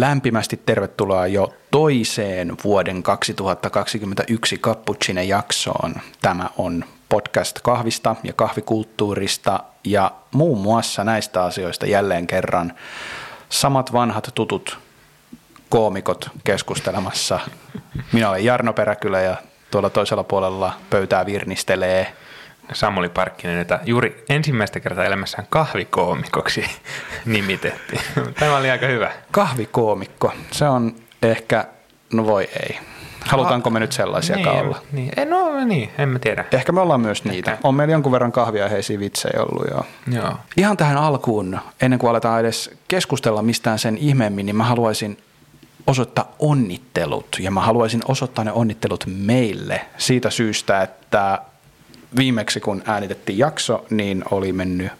Lämpimästi tervetuloa jo toiseen vuoden 2021 Cappuccine jaksoon. Tämä on podcast kahvista ja kahvikulttuurista ja muun muassa näistä asioista jälleen kerran samat vanhat tutut koomikot keskustelemassa. Minä olen Jarno Peräkylä ja tuolla toisella puolella pöytää virnistelee Samuli Parkkinen, jota juuri ensimmäistä kertaa elämässään kahvikoomikoksi nimitettiin. Tämä oli aika hyvä. Kahvikoomikko, se on ehkä, no voi ei. Halutaanko me nyt sellaisia niin, olla? Niin. No niin, en mä tiedä. Ehkä me ollaan myös niitä. Ehkä. On meillä jonkun verran kahviaiheisia vitsejä ollut jo. Joo. Ihan tähän alkuun, ennen kuin aletaan edes keskustella mistään sen ihmeemmin, niin mä haluaisin osoittaa onnittelut. Ja mä haluaisin osoittaa ne onnittelut meille siitä syystä, että viimeksi kun äänitettiin jakso, niin oli mennyt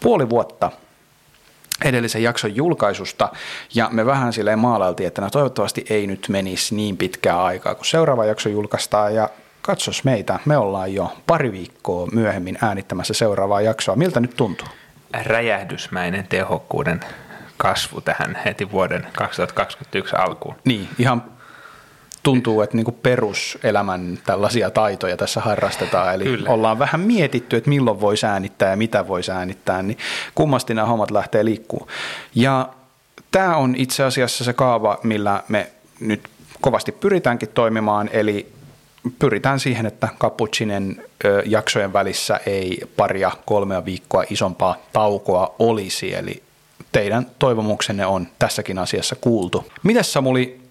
puoli vuotta edellisen jakson julkaisusta, ja me vähän silleen maalailtiin, että no toivottavasti ei nyt menisi niin pitkää aikaa, kun seuraava jakso julkaistaan, ja katsos meitä, me ollaan jo pari viikkoa myöhemmin äänittämässä seuraavaa jaksoa. Miltä nyt tuntuu? Räjähdysmäinen tehokkuuden kasvu tähän heti vuoden 2021 alkuun. Niin, ihan tuntuu, että niin peruselämän tällaisia taitoja tässä harrastetaan. Eli Kyllä. ollaan vähän mietitty, että milloin voi äänittää ja mitä voi äänittää, niin kummasti nämä hommat lähtee liikkumaan. Ja tämä on itse asiassa se kaava, millä me nyt kovasti pyritäänkin toimimaan, eli pyritään siihen, että Cappuccinen jaksojen välissä ei paria kolmea viikkoa isompaa taukoa olisi, eli teidän toivomuksenne on tässäkin asiassa kuultu. Mitäs Samuli,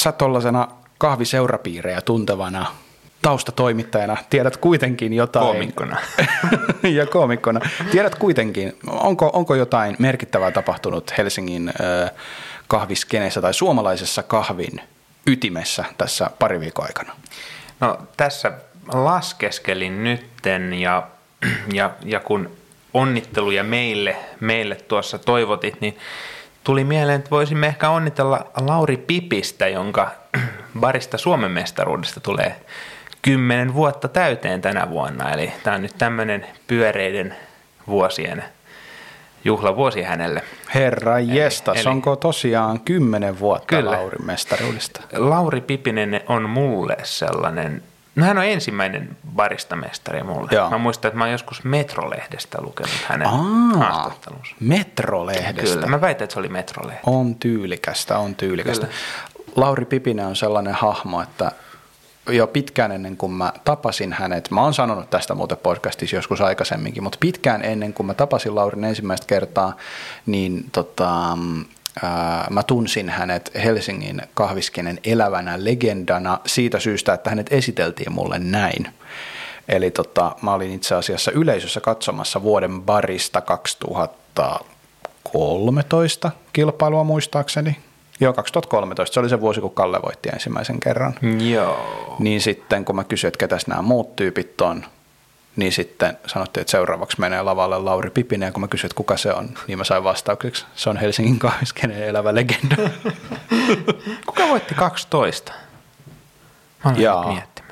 sä tollasena kahviseurapiirejä tuntevana taustatoimittajana tiedät kuitenkin jotain. Koomikkona. ja koomikkona. Tiedät kuitenkin, onko, onko jotain merkittävää tapahtunut Helsingin kahviskeneessä tai suomalaisessa kahvin ytimessä tässä pari viikon aikana? No tässä laskeskelin nytten ja, ja, ja kun onnitteluja meille, meille tuossa toivotit, niin tuli mieleen, että voisimme ehkä onnitella Lauri Pipistä, jonka barista Suomen mestaruudesta tulee kymmenen vuotta täyteen tänä vuonna. Eli tämä on nyt tämmöinen pyöreiden vuosien juhlavuosi hänelle. Herra jestas, eli, onko tosiaan kymmenen vuotta kyllä. Lauri mestaruudesta? Lauri Pipinen on mulle sellainen No hän on ensimmäinen baristamestari mulle. Joo. Mä muistan, että mä oon joskus Metrolehdestä lukenut hänen Aa, haastattelunsa. Metrolehdestä? Kyllä, mä väitän, että se oli Metrolehde. On tyylikästä, on tyylikästä. Kyllä. Lauri Pipinen on sellainen hahmo, että jo pitkään ennen kuin mä tapasin hänet, mä oon sanonut tästä muuten podcastissa joskus aikaisemminkin, mutta pitkään ennen kuin mä tapasin Laurin ensimmäistä kertaa, niin tota, mä tunsin hänet Helsingin kahviskenen elävänä legendana siitä syystä, että hänet esiteltiin mulle näin. Eli tota, mä olin itse asiassa yleisössä katsomassa vuoden barista 2013 kilpailua muistaakseni. Joo, 2013. Se oli se vuosi, kun Kalle voitti ensimmäisen kerran. Joo. Niin sitten, kun mä kysyin, että ketäs nämä muut tyypit on, niin sitten sanottiin, että seuraavaksi menee lavalle Lauri Pipinen, ja kun mä kysyin, että kuka se on, niin mä sain vastaukseksi, se on Helsingin kahviskenen elävä legenda. kuka voitti 12? Mä ja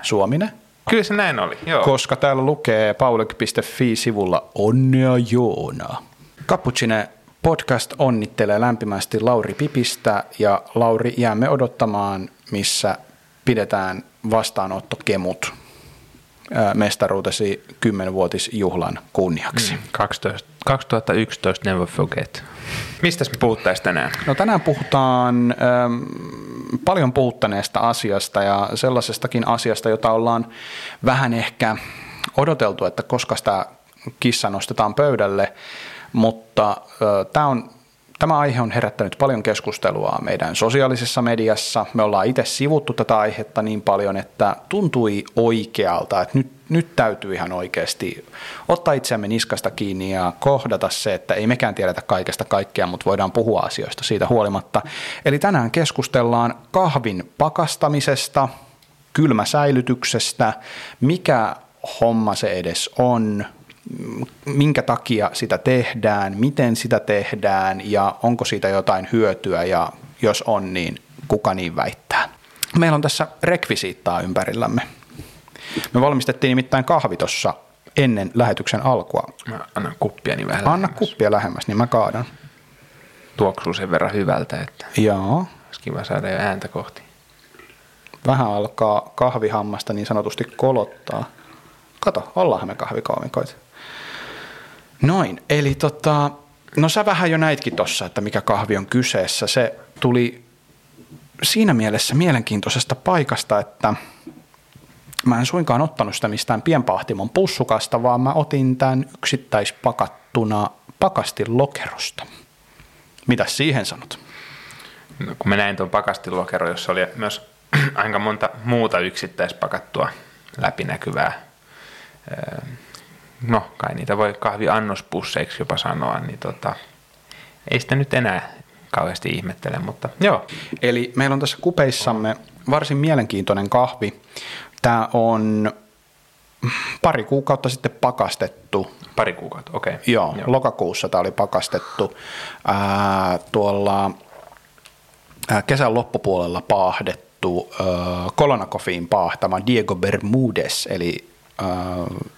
Suominen. Kyllä se näin oli, joo. Koska täällä lukee paulik.fi-sivulla Onnea Joona. Cappuccine podcast onnittelee lämpimästi Lauri Pipistä ja Lauri jäämme odottamaan, missä pidetään vastaanottokemut mestaruutesi 10-vuotisjuhlan kunniaksi. Mm, 12, 2011 Never Forget. Mistä me puhuttaisiin tänään? No tänään puhutaan ähm, paljon puhuttaneesta asiasta ja sellaisestakin asiasta, jota ollaan vähän ehkä odoteltu, että koska sitä kissa nostetaan pöydälle, mutta äh, tämä on Tämä aihe on herättänyt paljon keskustelua meidän sosiaalisessa mediassa. Me ollaan itse sivuttu tätä aihetta niin paljon, että tuntui oikealta, että nyt, nyt täytyy ihan oikeasti ottaa itseämme niskasta kiinni ja kohdata se, että ei mekään tiedetä kaikesta kaikkea, mutta voidaan puhua asioista siitä huolimatta. Eli tänään keskustellaan kahvin pakastamisesta, kylmäsäilytyksestä, mikä homma se edes on, minkä takia sitä tehdään, miten sitä tehdään ja onko siitä jotain hyötyä ja jos on, niin kuka niin väittää. Meillä on tässä rekvisiittaa ympärillämme. Me valmistettiin nimittäin kahvi tuossa ennen lähetyksen alkua. Mä annan kuppia niin vähän Anna lähemmäs. kuppia lähemmäs, niin mä kaadan. tuoksuu sen verran hyvältä, että Joo. olisi kiva saada jo ääntä kohti. Vähän alkaa kahvihammasta niin sanotusti kolottaa. Kato, ollaan me kahvikoomikoita. Noin, eli tota, no sä vähän jo näitkin tossa, että mikä kahvi on kyseessä. Se tuli siinä mielessä mielenkiintoisesta paikasta, että mä en suinkaan ottanut sitä mistään pienpahtimon pussukasta, vaan mä otin tämän yksittäispakattuna pakastin lokerosta. Mitä siihen sanot? No, kun mä näin tuon pakastilokero, jossa oli myös aika monta muuta yksittäispakattua läpinäkyvää. No, kai niitä voi kahviannospusseiksi jopa sanoa, niin tota, ei sitä nyt enää kauheasti ihmettele, mutta joo. Eli meillä on tässä kupeissamme varsin mielenkiintoinen kahvi. Tämä on pari kuukautta sitten pakastettu. Pari kuukautta, okei. Okay. Joo, Joo, lokakuussa tämä oli pakastettu. Ää, tuolla ää, kesän loppupuolella paahdettu Kolonakofiin paahtama Diego Bermudez, eli ää,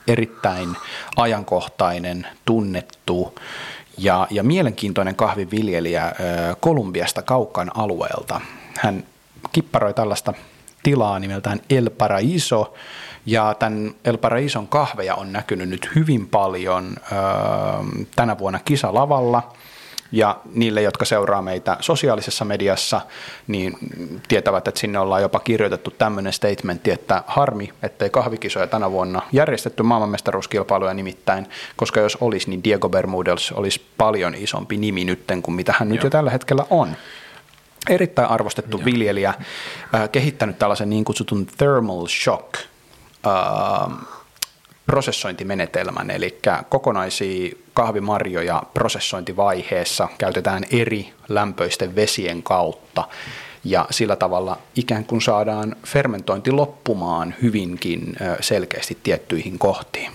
erittäin ajankohtainen, tunnettu ja, ja mielenkiintoinen kahviviljelijä ää, Kolumbiasta Kaukan alueelta. Hän kipparoi tällaista tilaa nimeltään El Paraíso, ja tämän El Paraíson kahveja on näkynyt nyt hyvin paljon ö, tänä vuonna kisalavalla. Ja niille, jotka seuraa meitä sosiaalisessa mediassa, niin tietävät, että sinne ollaan jopa kirjoitettu tämmöinen statementti, että harmi, ettei kahvikisoja tänä vuonna järjestetty maailmanmestaruuskilpailuja nimittäin, koska jos olisi, niin Diego Bermudez olisi paljon isompi nimi nytten kuin mitä hän nyt Joo. jo tällä hetkellä on erittäin arvostettu Joo. viljelijä, äh, kehittänyt tällaisen niin kutsutun thermal shock äh, prosessointimenetelmän, eli kokonaisia kahvimarjoja prosessointivaiheessa käytetään eri lämpöisten vesien kautta, ja sillä tavalla ikään kuin saadaan fermentointi loppumaan hyvinkin selkeästi tiettyihin kohtiin.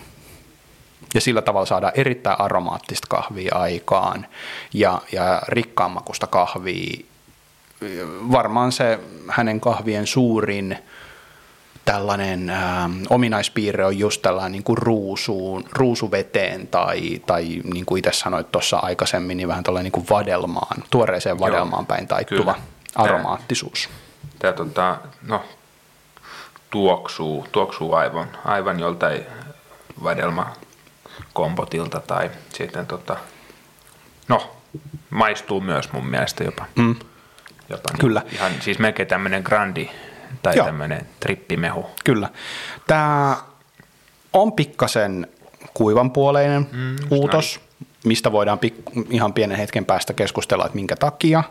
Ja sillä tavalla saadaan erittäin aromaattista kahvia aikaan ja, ja rikkaammakusta kahvia varmaan se hänen kahvien suurin tällainen ä, ominaispiirre on just tällainen niin kuin ruusuun, ruusuveteen tai, tai niin kuin itse sanoit tuossa aikaisemmin, niin vähän tällainen niin kuin vadelmaan, tuoreeseen vadelmaan Joo, päin taittuva kyllä. aromaattisuus. Tämä, tämä tota, no, tuoksuu, tuoksuu aivan, aivan joltain vadelmakompotilta tai sitten tota, no, maistuu myös mun mielestä jopa. Mm jopa niin Kyllä. Ihan, siis melkein tämmöinen grandi tai Joo. tämmöinen trippimehu. Kyllä. Tämä on pikkasen kuivanpuoleinen mm, uutos, näin. mistä voidaan pik- ihan pienen hetken päästä keskustella, että minkä takia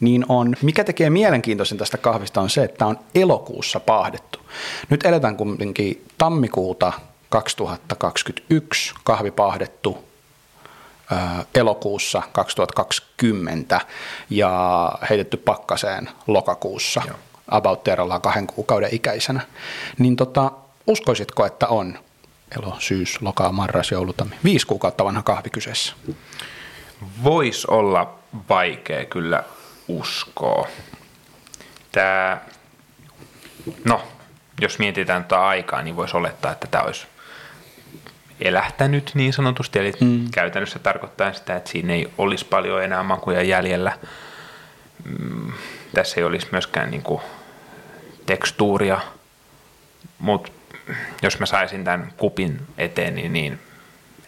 niin on. Mikä tekee mielenkiintoisen tästä kahvista on se, että tämä on elokuussa paahdettu. Nyt eletään kuitenkin tammikuuta 2021, kahvi paahdettu elokuussa 2020 ja heitetty pakkaseen lokakuussa Joo. About kahden kuukauden ikäisenä. Niin tota, uskoisitko, että on elo, syys, loka, marras, joulutammi, viisi kuukautta vanha kahvi kyseessä? Voisi olla vaikea kyllä uskoa. Tämä, no, jos mietitään tuota aikaa, niin voisi olettaa, että tämä olisi elähtänyt niin sanotusti, eli mm. käytännössä tarkoittaa sitä, että siinä ei olisi paljon enää makuja jäljellä. Tässä ei olisi myöskään niin kuin tekstuuria, mutta jos mä saisin tämän kupin eteen, niin, niin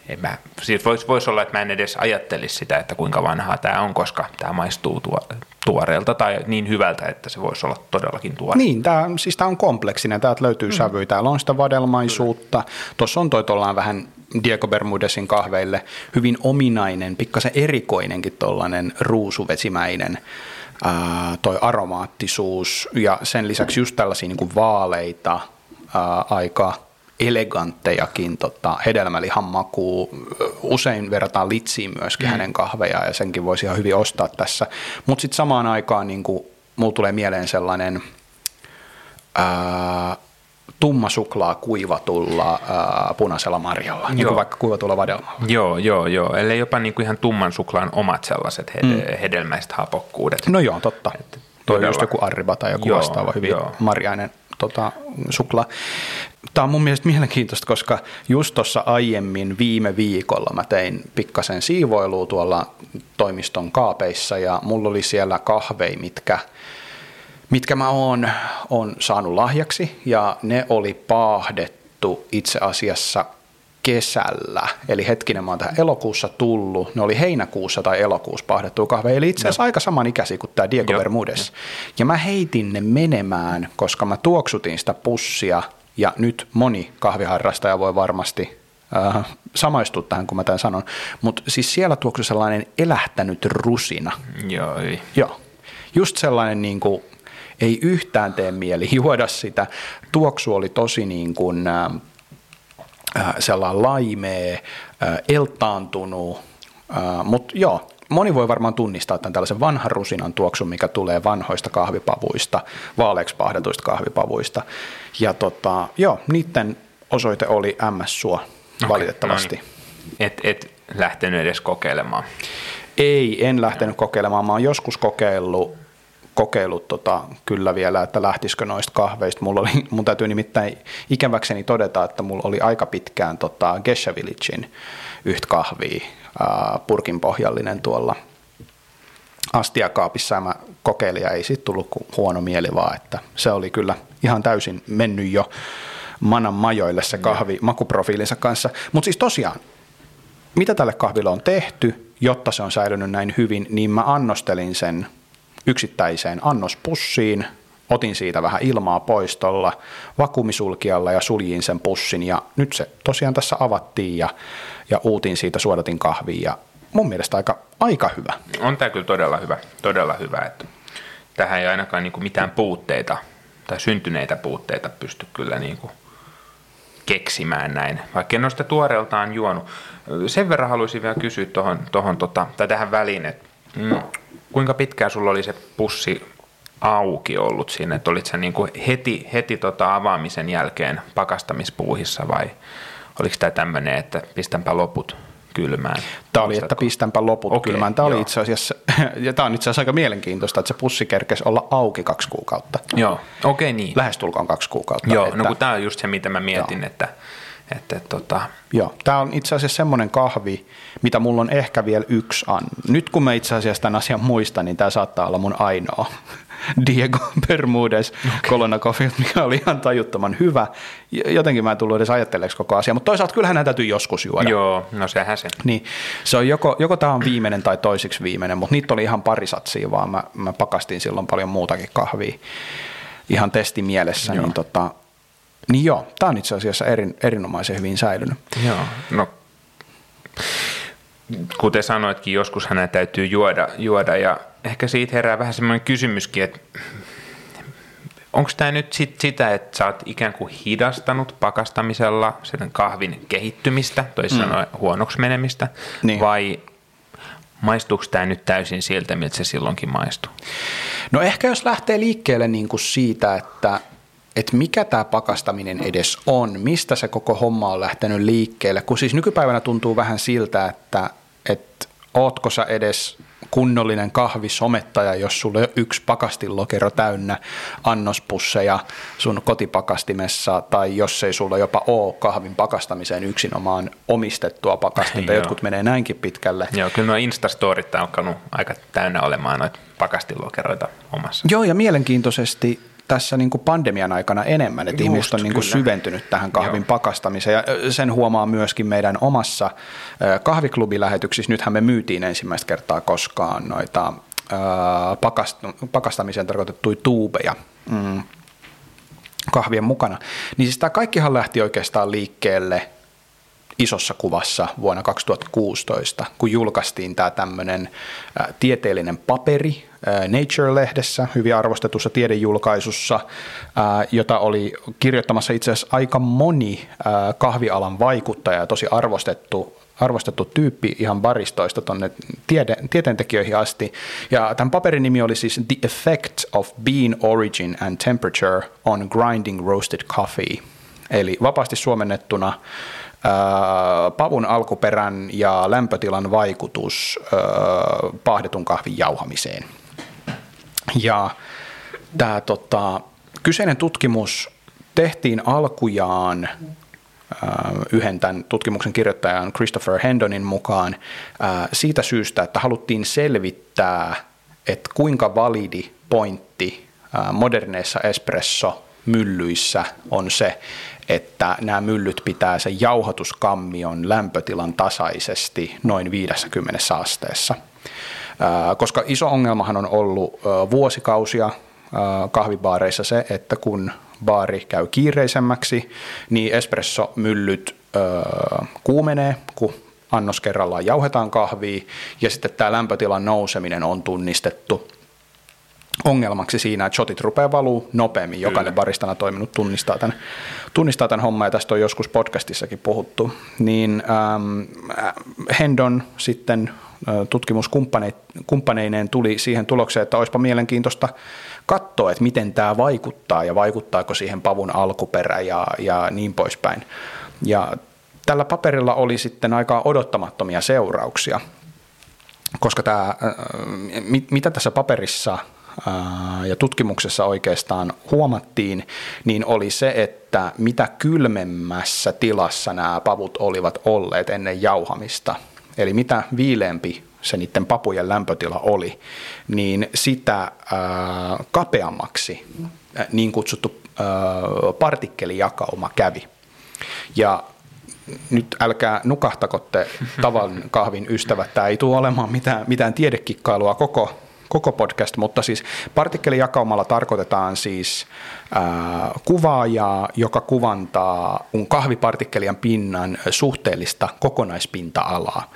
en mä, siis voisi vois olla, että mä en edes ajattelisi sitä, että kuinka vanhaa tämä on, koska tämä maistuu tuo, tuoreelta tai niin hyvältä, että se voisi olla todellakin tuore. Niin, tämä, siis tämä on kompleksinen. Täältä löytyy mm. sävyä, täällä on sitä vadelmaisuutta. Tuossa on toi vähän Diego Bermudesin kahveille hyvin ominainen, pikkasen erikoinenkin tuollainen ruusuvesimäinen ää, toi aromaattisuus ja sen lisäksi just tällaisia niin kuin vaaleita, ää, aika eleganttejakin tota, hedelmälihan makuu. Usein verrataan litsiin myöskin mm. hänen kahveja ja senkin voisi ihan hyvin ostaa tässä. Mutta sitten samaan aikaan niin mulla tulee mieleen sellainen ää, tumma suklaa kuivatulla ää, punaisella marjalla, niin kuin vaikka kuivatulla vadelmalla. Joo, joo, joo. Eli jopa niin kuin ihan tumman suklaan omat sellaiset he- mm. hedelmäiset hapokkuudet. No joo, totta. Että on just joku arriba tai joku joo, vastaava hyvin joo. marjainen tota, suklaa. Tämä on mun mielestä mielenkiintoista, koska just tuossa aiemmin viime viikolla mä tein pikkasen siivoilua tuolla toimiston kaapeissa ja mulla oli siellä kahvei, mitkä, mitkä mä oon, oon saanut lahjaksi ja ne oli paahdettu itse asiassa kesällä, eli hetkinen mä oon tähän elokuussa tullut, ne oli heinäkuussa tai elokuussa pahdettu kahve, eli itse asiassa no. aika samanikäisiä kuin tämä Diego Joo. Bermudez. Ja mä heitin ne menemään, koska mä tuoksutin sitä pussia, ja nyt moni kahviharrastaja voi varmasti äh, samaistua tähän, kun mä tämän sanon, mutta siis siellä tuoksui sellainen elähtänyt rusina. Joo. Joo. Just sellainen niin kuin, ei yhtään tee mieli juoda sitä. Tuoksu oli tosi niin kuin, sellainen laimee, eltaantunut, mutta joo, moni voi varmaan tunnistaa tämän tällaisen vanhan rusinan tuoksun, mikä tulee vanhoista kahvipavuista, vaaleiksi pahdetuista kahvipavuista. Ja tota, joo, niiden osoite oli MS-suo okay, valitettavasti. No niin. et, et lähtenyt edes kokeilemaan? Ei, en lähtenyt kokeilemaan. Mä oon joskus kokeillut kokeillut tota, kyllä vielä, että lähtisikö noista kahveista. Mulla oli, mun täytyy nimittäin ikäväkseni todeta, että mulla oli aika pitkään tota, Gesha Villagein yhtä kahvia, ää, purkin pohjallinen tuolla astiakaapissa ja mä kokeilin ja ei siitä tullut kuin huono mieli vaan, että se oli kyllä ihan täysin mennyt jo manan majoille se kahvi makuprofiilinsa kanssa. Mutta siis tosiaan, mitä tälle kahville on tehty, jotta se on säilynyt näin hyvin, niin mä annostelin sen yksittäiseen annospussiin, otin siitä vähän ilmaa poistolla, vakuumisulkialla ja suljin sen pussin ja nyt se tosiaan tässä avattiin ja, ja uutin siitä suodatin kahvia ja mun mielestä aika, aika hyvä. On tämä kyllä todella hyvä, todella hyvä, että tähän ei ainakaan niin kuin mitään puutteita tai syntyneitä puutteita pysty kyllä niin kuin keksimään näin, vaikka en ole sitä tuoreeltaan juonut. Sen verran haluaisin vielä kysyä tohon, tohon tota, tai tähän väliin, että mm, kuinka pitkään sulla oli se pussi auki ollut siinä, että olit sä niin kuin heti, heti tota avaamisen jälkeen pakastamispuuhissa vai oliko tämä tämmöinen, että pistänpä loput kylmään? Tämä oli, että pistänpä loput okay, kylmään. Tämä oli itse asiassa, ja tämä on itse asiassa aika mielenkiintoista, että se pussi kerkesi olla auki kaksi kuukautta. Joo, okei okay, niin. Lähestulkoon kaksi kuukautta. Joo, että, no kun tämä on just se, mitä mä mietin, joo. että että, tota... Joo, tämä on itse asiassa semmoinen kahvi, mitä mulla on ehkä vielä yksi an. Nyt kun mä itse asiassa tämän asian muistan, niin tämä saattaa olla mun ainoa Diego Bermudez okay. Colonna Coffee, mikä oli ihan tajuttoman hyvä. Jotenkin mä en tullut edes ajatteleeksi koko asia, mutta toisaalta kyllähän näitä täytyy joskus juoda. Joo, no sehän se. Niin, se on joko, joko tämä on viimeinen tai toisiksi viimeinen, mutta niitä oli ihan pari satsia, vaan mä, mä pakastin silloin paljon muutakin kahvia ihan testimielessä, Joo. niin tota, niin joo, tämä on itse asiassa erin, erinomaisen hyvin säilynyt. Joo, no kuten sanoitkin, joskus hänen täytyy juoda, juoda ja ehkä siitä herää vähän semmoinen kysymyskin, että onko tämä nyt sit sitä, että sä oot ikään kuin hidastanut pakastamisella sen kahvin kehittymistä, toisin mm. sanoen huonoksi menemistä, niin. vai maistuuko tämä nyt täysin siltä, miltä se silloinkin maistuu? No ehkä jos lähtee liikkeelle niin kuin siitä, että että mikä tämä pakastaminen edes on, mistä se koko homma on lähtenyt liikkeelle, kun siis nykypäivänä tuntuu vähän siltä, että, että ootko sä edes kunnollinen kahvisomettaja, jos sulla on yksi pakastilokero täynnä annospusseja sun kotipakastimessa, tai jos ei sulla jopa ole kahvin pakastamiseen yksinomaan omistettua pakastinta, jotkut menee näinkin pitkälle. Joo, kyllä nuo Instastorit on alkanut aika täynnä olemaan noita pakastilokeroita omassa. Joo, ja mielenkiintoisesti tässä niin kuin pandemian aikana enemmän, että Just, ihmiset on niin kuin syventynyt tähän kahvin Joo. pakastamiseen ja sen huomaa myöskin meidän omassa kahviklubilähetyksissä. Nythän me myytiin ensimmäistä kertaa koskaan noita pakastamiseen tarkoitettuja tuubeja mm, kahvien mukana. Niin siis tämä kaikkihan lähti oikeastaan liikkeelle isossa kuvassa vuonna 2016, kun julkaistiin tämä tämmöinen tieteellinen paperi Nature-lehdessä, hyvin arvostetussa tiedejulkaisussa, jota oli kirjoittamassa itse asiassa aika moni kahvialan vaikuttaja ja tosi arvostettu arvostettu tyyppi ihan baristoista tuonne tiede, tieteentekijöihin asti. Ja tämän paperin nimi oli siis The Effect of Bean Origin and Temperature on Grinding Roasted Coffee. Eli vapaasti suomennettuna pavun alkuperän ja lämpötilan vaikutus pahdetun kahvin jauhamiseen. Ja tämä tota, kyseinen tutkimus tehtiin alkujaan yhden tämän tutkimuksen kirjoittajan Christopher Hendonin mukaan siitä syystä, että haluttiin selvittää, että kuinka validi pointti moderneissa espresso myllyissä on se, että nämä myllyt pitää sen jauhatuskammion lämpötilan tasaisesti noin 50 asteessa. Koska iso ongelmahan on ollut vuosikausia kahvibaareissa se, että kun baari käy kiireisemmäksi, niin espressomyllyt kuumenee, kun annos kerrallaan jauhetaan kahvia, ja sitten tämä lämpötilan nouseminen on tunnistettu ongelmaksi siinä, että shotit rupeaa valuu nopeammin. Jokainen baristana toiminut tunnistaa tämän, tunnistaa tämän homman, ja tästä on joskus podcastissakin puhuttu. Niin ähm, Hendon sitten tutkimuskumppaneineen tuli siihen tulokseen, että olisipa mielenkiintoista katsoa, että miten tämä vaikuttaa ja vaikuttaako siihen pavun alkuperä ja, ja niin poispäin. Ja tällä paperilla oli sitten aika odottamattomia seurauksia, koska tämä, mitä tässä paperissa ja tutkimuksessa oikeastaan huomattiin, niin oli se, että mitä kylmemmässä tilassa nämä pavut olivat olleet ennen jauhamista, eli mitä viileämpi se niiden papujen lämpötila oli, niin sitä ää, kapeammaksi niin kutsuttu partikkelijakauma kävi. Ja nyt älkää nukahtako te tavan kahvin ystävät, tämä ei tule olemaan mitään, mitään tiedekikkailua koko koko podcast, mutta siis partikkelijakaumalla tarkoitetaan siis ää, kuvaajaa, joka kuvantaa kahvipartikkelian pinnan suhteellista kokonaispinta-alaa.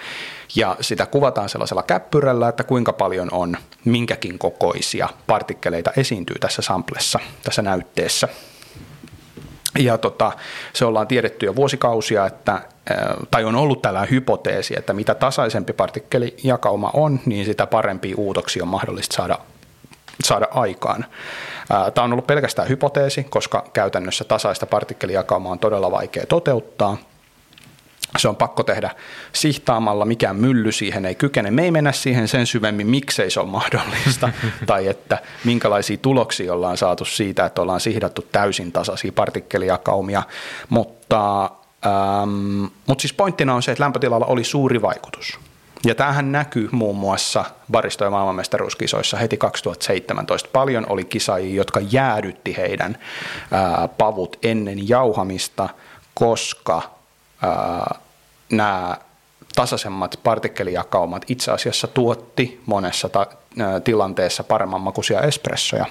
Ja sitä kuvataan sellaisella käppyrällä, että kuinka paljon on minkäkin kokoisia partikkeleita esiintyy tässä samplessa, tässä näytteessä. Ja tota, se ollaan tiedetty jo vuosikausia, että, tai on ollut tällainen hypoteesi, että mitä tasaisempi partikkelijakauma on, niin sitä parempia uutoksia on mahdollista saada, saada aikaan. Tämä on ollut pelkästään hypoteesi, koska käytännössä tasaista partikkelijakaumaa on todella vaikea toteuttaa – se on pakko tehdä sihtaamalla, mikään mylly siihen ei kykene. Me ei mennä siihen sen syvemmin, miksei se on mahdollista, tai että minkälaisia tuloksia ollaan saatu siitä, että ollaan sihdattu täysin tasaisia partikkelijakaumia, mutta, ähm, mutta siis pointtina on se, että lämpötilalla oli suuri vaikutus. Ja tämähän näkyy muun muassa baristojen maailmanmestaruuskisoissa heti 2017. Paljon oli kisaajia, jotka jäädytti heidän ää, pavut ennen jauhamista, koska nämä tasaisemmat partikkelijakaumat itse asiassa tuotti monessa ta- tilanteessa paremman makuisia espressoja.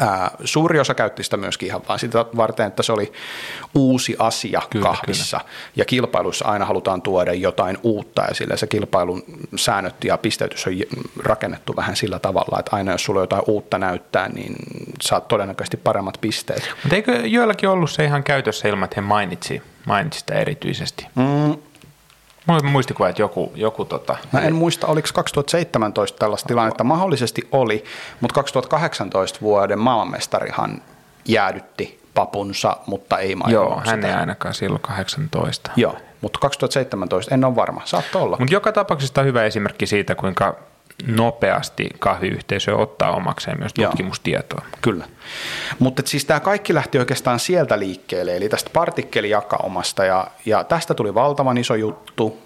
Ää, suuri osa käytti sitä myöskin ihan vain sitä varten, että se oli uusi asia kyllä, kahvissa. Kyllä. Ja kilpailuissa aina halutaan tuoda jotain uutta ja sillä se kilpailun säännöt ja pisteytys on rakennettu vähän sillä tavalla, että aina jos sulla on jotain uutta näyttää, niin saat todennäköisesti paremmat pisteet. Mutta eikö joillakin ollut se ihan käytössä ilman, että he mainitsi, mainitsi sitä erityisesti? Mm, Mulla on muistikuva, että joku... joku tota... Mä en muista, oliko 2017 tällaista tilannetta. Mahdollisesti oli, mutta 2018 vuoden maailmanmestarihan jäädytti papunsa, mutta ei maininnut Joo, hän ei ainakaan silloin 18. Joo, mutta 2017 en ole varma. Saattaa olla. Mutta joka tapauksessa on hyvä esimerkki siitä, kuinka nopeasti kahviyhteisö ottaa omakseen myös tutkimustietoa. Joo, kyllä. Mutta siis tämä kaikki lähti oikeastaan sieltä liikkeelle, eli tästä partikkelijakaumasta, ja, ja tästä tuli valtavan iso juttu.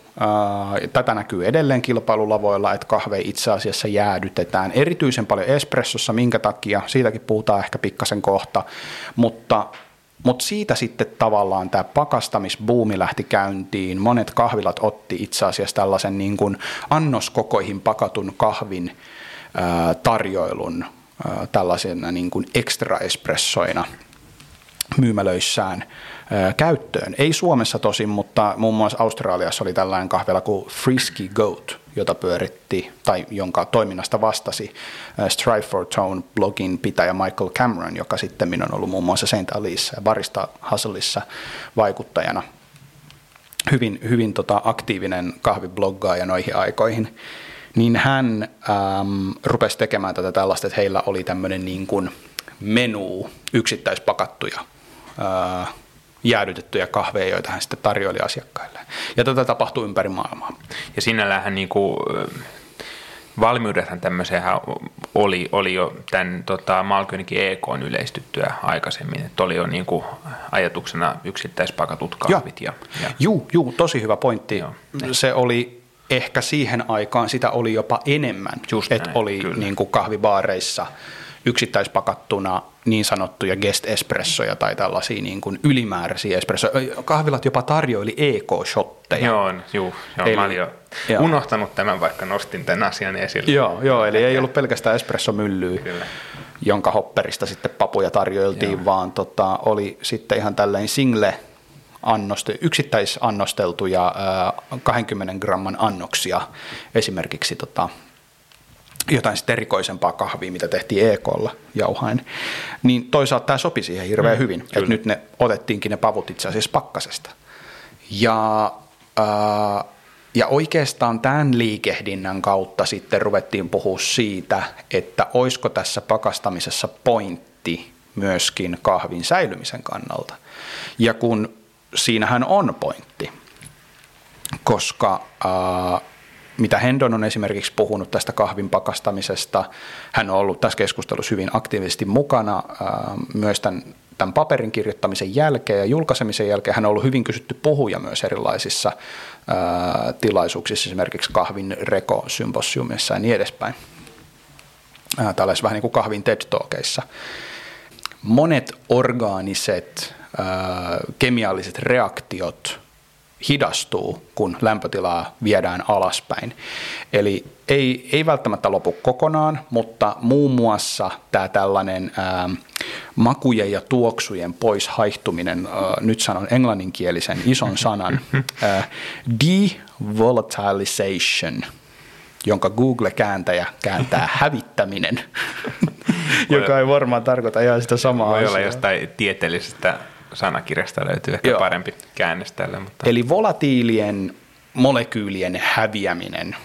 Tätä näkyy edelleen kilpailulavoilla, että kahve itse asiassa jäädytetään erityisen paljon espressossa, minkä takia, siitäkin puhutaan ehkä pikkasen kohta, mutta mutta siitä sitten tavallaan tämä pakastamisbuumi lähti käyntiin. Monet kahvilat otti itse asiassa tällaisen niin kuin annoskokoihin pakatun kahvin tarjoilun tällaisena niin kuin extra espressoina myymälöissään ää, käyttöön. Ei Suomessa tosin, mutta muun muassa Australiassa oli tällainen kahvila kuin Frisky Goat – jota pyöritti tai jonka toiminnasta vastasi äh, Strive for Tone blogin pitäjä Michael Cameron, joka sitten on ollut muun muassa St. Alice ja Barista Hustleissa vaikuttajana. Hyvin, hyvin tota, aktiivinen kahvibloggaaja noihin aikoihin. Niin hän äm, rupesi tekemään tätä tällaista, että heillä oli tämmöinen niin menu yksittäispakattuja ää, jäädytettyjä kahveja, joita hän sitten tarjoili asiakkaille. Ja tätä tapahtuu ympäri maailmaa. Ja sinällähän niin kuin, valmiudethan tämmöiseen oli, oli jo tämän tota, Malkönikin EK yleistyttyä aikaisemmin, että oli jo niin kuin ajatuksena yksittäispakatut kahvit. Ja, ja... Juu, juu, tosi hyvä pointti. Joo. Se oli ehkä siihen aikaan, sitä oli jopa enemmän, että oli niin kuin kahvibaareissa yksittäispakattuna niin sanottuja guest espressoja tai tällaisia niin kuin ylimääräisiä espressoja. Kahvilat jopa tarjoili EK-shotteja. Joo, juu, joo eli, mä olin jo joo. unohtanut tämän, vaikka nostin tämän asian esille. Joo, joo eli ei ollut pelkästään espressomyllyä, Kyllä. jonka hopperista sitten papuja tarjoiltiin, joo. vaan tota, oli sitten ihan tällainen single annoste, yksittäisannosteltuja 20 gramman annoksia esimerkiksi tota, jotain sitten erikoisempaa kahvia, mitä tehtiin EKlla jauhain, niin toisaalta tämä sopi siihen hirveän mm, hyvin, kyllä. että nyt ne otettiinkin ne pavut itse asiassa pakkasesta. Ja, ää, ja oikeastaan tämän liikehdinnän kautta sitten ruvettiin puhua siitä, että olisiko tässä pakastamisessa pointti myöskin kahvin säilymisen kannalta. Ja kun siinähän on pointti, koska ää, mitä Hendon on esimerkiksi puhunut tästä kahvin pakastamisesta. Hän on ollut tässä keskustelussa hyvin aktiivisesti mukana myös tämän, tämän paperin kirjoittamisen jälkeen ja julkaisemisen jälkeen. Hän on ollut hyvin kysytty puhuja myös erilaisissa tilaisuuksissa, esimerkiksi kahvin reko-symposiumissa ja niin edespäin. Tällaisissa vähän niin kuin kahvin TED-talkeissa. Monet orgaaniset, kemialliset reaktiot – hidastuu, kun lämpötilaa viedään alaspäin. Eli ei, ei välttämättä lopu kokonaan, mutta muun muassa tämä tällainen ää, makujen ja tuoksujen pois haihtuminen, ää, nyt sanon englanninkielisen ison sanan, ää, devolatilization, jonka Google-kääntäjä kääntää hävittäminen, joka ei varmaan tarkoita ihan sitä samaa Voi asiaa. olla jostain tieteellisestä sanakirjasta löytyy ehkä Joo. parempi käännös tälle. Mutta. Eli volatiilien molekyylien häviäminen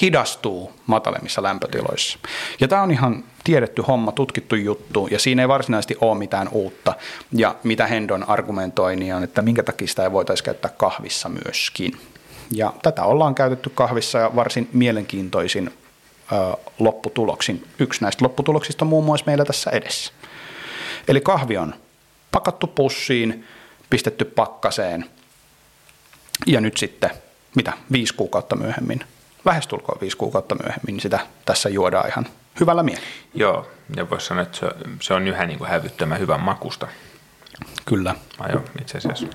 hidastuu matalemmissa lämpötiloissa. Ja tämä on ihan tiedetty homma, tutkittu juttu, ja siinä ei varsinaisesti ole mitään uutta. Ja mitä Hendon argumentoi, niin on, että minkä takia sitä ei voitaisiin käyttää kahvissa myöskin. Ja tätä ollaan käytetty kahvissa ja varsin mielenkiintoisin ö, lopputuloksin. Yksi näistä lopputuloksista on muun muassa meillä tässä edessä. Eli kahvi on pakattu pussiin, pistetty pakkaseen ja nyt sitten, mitä, viisi kuukautta myöhemmin, lähestulkoon viisi kuukautta myöhemmin, niin sitä tässä juodaan ihan hyvällä mielellä. Joo, ja voisi sanoa, että se on yhä niin kuin hävyttömän hyvän makusta. Kyllä. Mä jo itse asiassa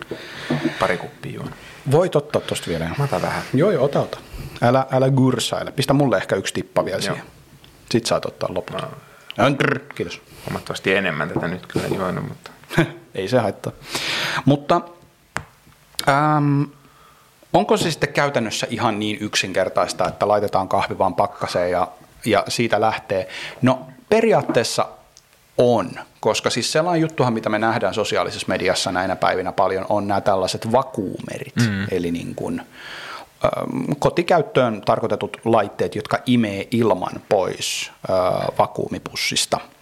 pari kuppia juon. Voit ottaa tuosta vielä. Mä otan vähän. Joo, joo, ota, ota. Älä, älä gursaile. Pistä mulle ehkä yksi tippa vielä siihen. Sitten saat ottaa loput. No. Kiitos. Huomattavasti enemmän tätä nyt kyllä juonut, mutta ei se haittaa. Mutta äm, onko se sitten käytännössä ihan niin yksinkertaista, että laitetaan kahvi vaan pakkaseen ja, ja siitä lähtee? No periaatteessa on, koska siis sellainen juttuhan, mitä me nähdään sosiaalisessa mediassa näinä päivinä paljon, on nämä tällaiset vakuumerit, mm. eli niin kuin, kotikäyttöön tarkoitetut laitteet, jotka imee ilman pois vakuumipussista –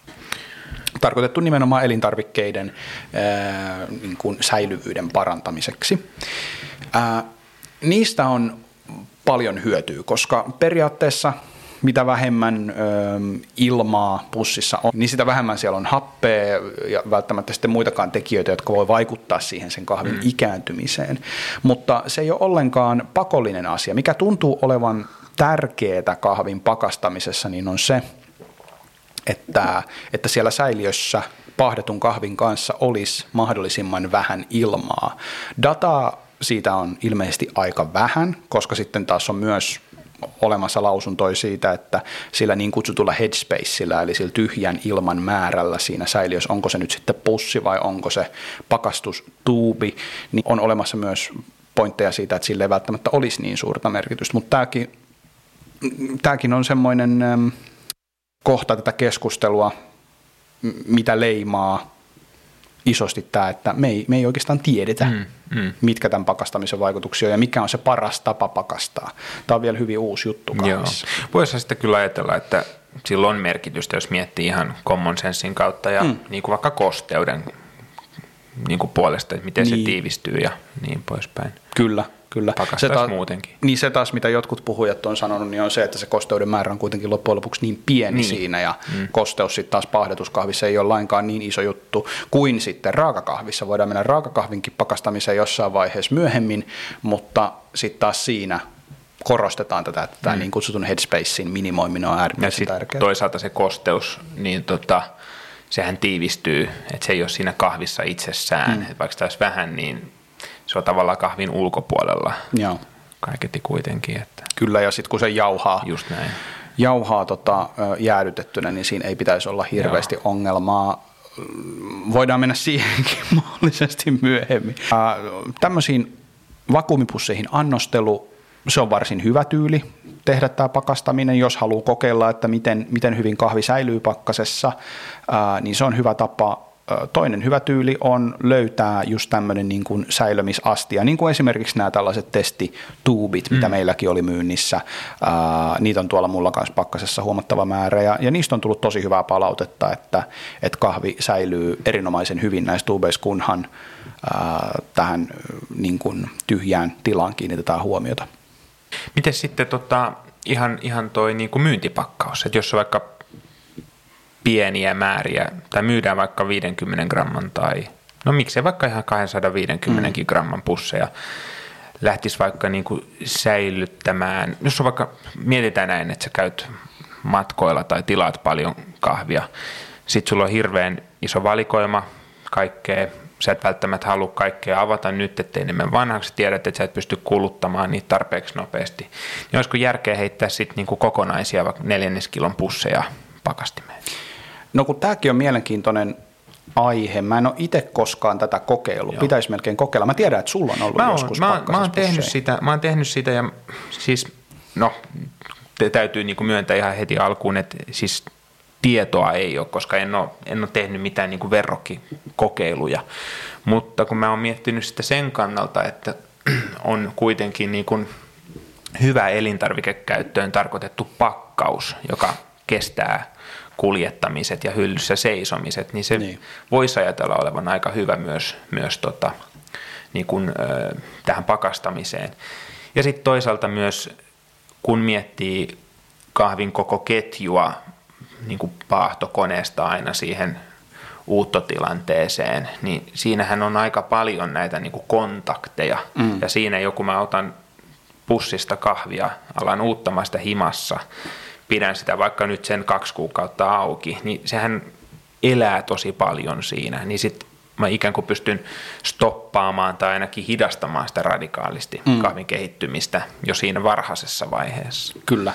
tarkoitettu nimenomaan elintarvikkeiden ää, niin kuin säilyvyyden parantamiseksi. Ää, niistä on paljon hyötyä, koska periaatteessa mitä vähemmän ö, ilmaa pussissa on, niin sitä vähemmän siellä on happea ja välttämättä sitten muitakaan tekijöitä, jotka voi vaikuttaa siihen sen kahvin mm. ikääntymiseen. Mutta se ei ole ollenkaan pakollinen asia. Mikä tuntuu olevan tärkeää kahvin pakastamisessa, niin on se, että, että siellä säiliössä pahdetun kahvin kanssa olisi mahdollisimman vähän ilmaa. Dataa siitä on ilmeisesti aika vähän, koska sitten taas on myös olemassa lausuntoja siitä, että sillä niin kutsutulla headspaceillä, eli sillä tyhjän ilman määrällä siinä säiliössä, onko se nyt sitten pussi vai onko se pakastustuubi, niin on olemassa myös pointteja siitä, että sille ei välttämättä olisi niin suurta merkitystä, mutta tämäkin, tämäkin on semmoinen kohta tätä keskustelua, mitä leimaa isosti tämä, että me ei, me ei oikeastaan tiedetä, mm, mm. mitkä tämän pakastamisen vaikutuksia on ja mikä on se paras tapa pakastaa. Tämä on vielä hyvin uusi juttu kahvissa. Voisi sitten kyllä ajatella, että sillä on merkitystä, jos miettii ihan common sensin kautta ja mm. niin kuin vaikka kosteuden niin kuin puolesta, että miten Niin. se tiivistyy ja niin poispäin. Kyllä, kyllä. Pakastaisi taas- muutenkin. Niin se taas, mitä jotkut puhujat on sanonut, niin on se, että se kosteuden määrä on kuitenkin loppujen lopuksi niin pieni Niin. siinä, ja mm. kosteus sitten taas pahdetuskahvissa ei ole lainkaan niin iso juttu kuin sitten raakakahvissa. Voidaan mennä raakakahvinkin pakastamiseen jossain vaiheessa myöhemmin, mutta sitten taas siinä korostetaan tätä, että tämä niin kutsutun headspacein minimoiminen on äärimmäisen tärkeää. toisaalta se kosteus, niin tota, sehän tiivistyy, että se ei ole siinä kahvissa itsessään. Mm. Vaikka sitä olisi vähän, niin se on tavallaan kahvin ulkopuolella Joo, kaiketi kuitenkin, että kyllä, ja sitten kun se jauhaa, just näin. jauhaa tota, jäädytettynä, niin siinä ei pitäisi olla hirveästi Joo. ongelmaa. Voidaan mennä siihenkin mahdollisesti myöhemmin. Ää, tämmöisiin vakuumipusseihin annostelu, se on varsin hyvä tyyli tehdä tämä pakastaminen, jos haluaa kokeilla, että miten, miten hyvin kahvi säilyy pakkasessa, ää, niin se on hyvä tapa Toinen hyvä tyyli on löytää just tämmöinen niin kuin säilymisastia, niin kuin esimerkiksi nämä tällaiset testituubit, mitä meilläkin oli myynnissä. Ää, niitä on tuolla mulla kanssa pakkasessa huomattava määrä ja, ja niistä on tullut tosi hyvää palautetta, että, että kahvi säilyy erinomaisen hyvin näissä tuubeissa, kunhan ää, tähän niin kuin tyhjään tilaan kiinnitetään huomiota. Miten sitten tota, ihan, ihan toi niin kuin myyntipakkaus, että jos on vaikka pieniä määriä, tai myydään vaikka 50 gramman tai, no miksei vaikka ihan 250 mm. gramman pusseja, lähtisi vaikka niin kuin säilyttämään, jos on vaikka, mietitään näin, että sä käyt matkoilla tai tilaat paljon kahvia, sitten sulla on hirveän iso valikoima kaikkea, sä et välttämättä halua kaikkea avata nyt, ettei ne mene vanhaksi, tiedät, että sä et pysty kuluttamaan niitä tarpeeksi nopeasti. Niin olisiko järkeä heittää sitten niinku kokonaisia vaikka neljänneskilon pusseja pakastimeen? No kun tämäkin on mielenkiintoinen aihe, mä en ole itse koskaan tätä kokeillut, pitäisi melkein kokeilla. Mä tiedän, että sulla on ollut Mä oon, joskus mä, oon- mä, oon tehnyt sitä, mä oon tehnyt sitä ja siis, no, te, täytyy niinku myöntää ihan heti alkuun, että siis tietoa ei ole, koska en ole, en ole tehnyt mitään niinku verrokkikokeiluja. Mutta kun mä oon miettinyt sitä sen kannalta, että on kuitenkin niinku hyvä elintarvikekäyttöön tarkoitettu pakkaus, joka kestää kuljettamiset ja hyllyssä seisomiset, niin se Niin. niin. voisi ajatella olevan aika hyvä myös, myös tota, niin kuin, ö, tähän pakastamiseen. Ja sitten toisaalta myös, kun miettii kahvin koko ketjua niin kuin paahtokoneesta aina siihen uuttotilanteeseen, niin siinähän on aika paljon näitä niin kuin kontakteja. Mm. Ja siinä joku mä otan pussista kahvia, alan uuttamaan sitä himassa, pidän sitä vaikka nyt sen kaksi kuukautta auki, niin sehän elää tosi paljon siinä. Niin sit mä ikään kuin pystyn stoppaamaan tai ainakin hidastamaan sitä radikaalisti mm. kahvin kehittymistä jo siinä varhaisessa vaiheessa. Kyllä.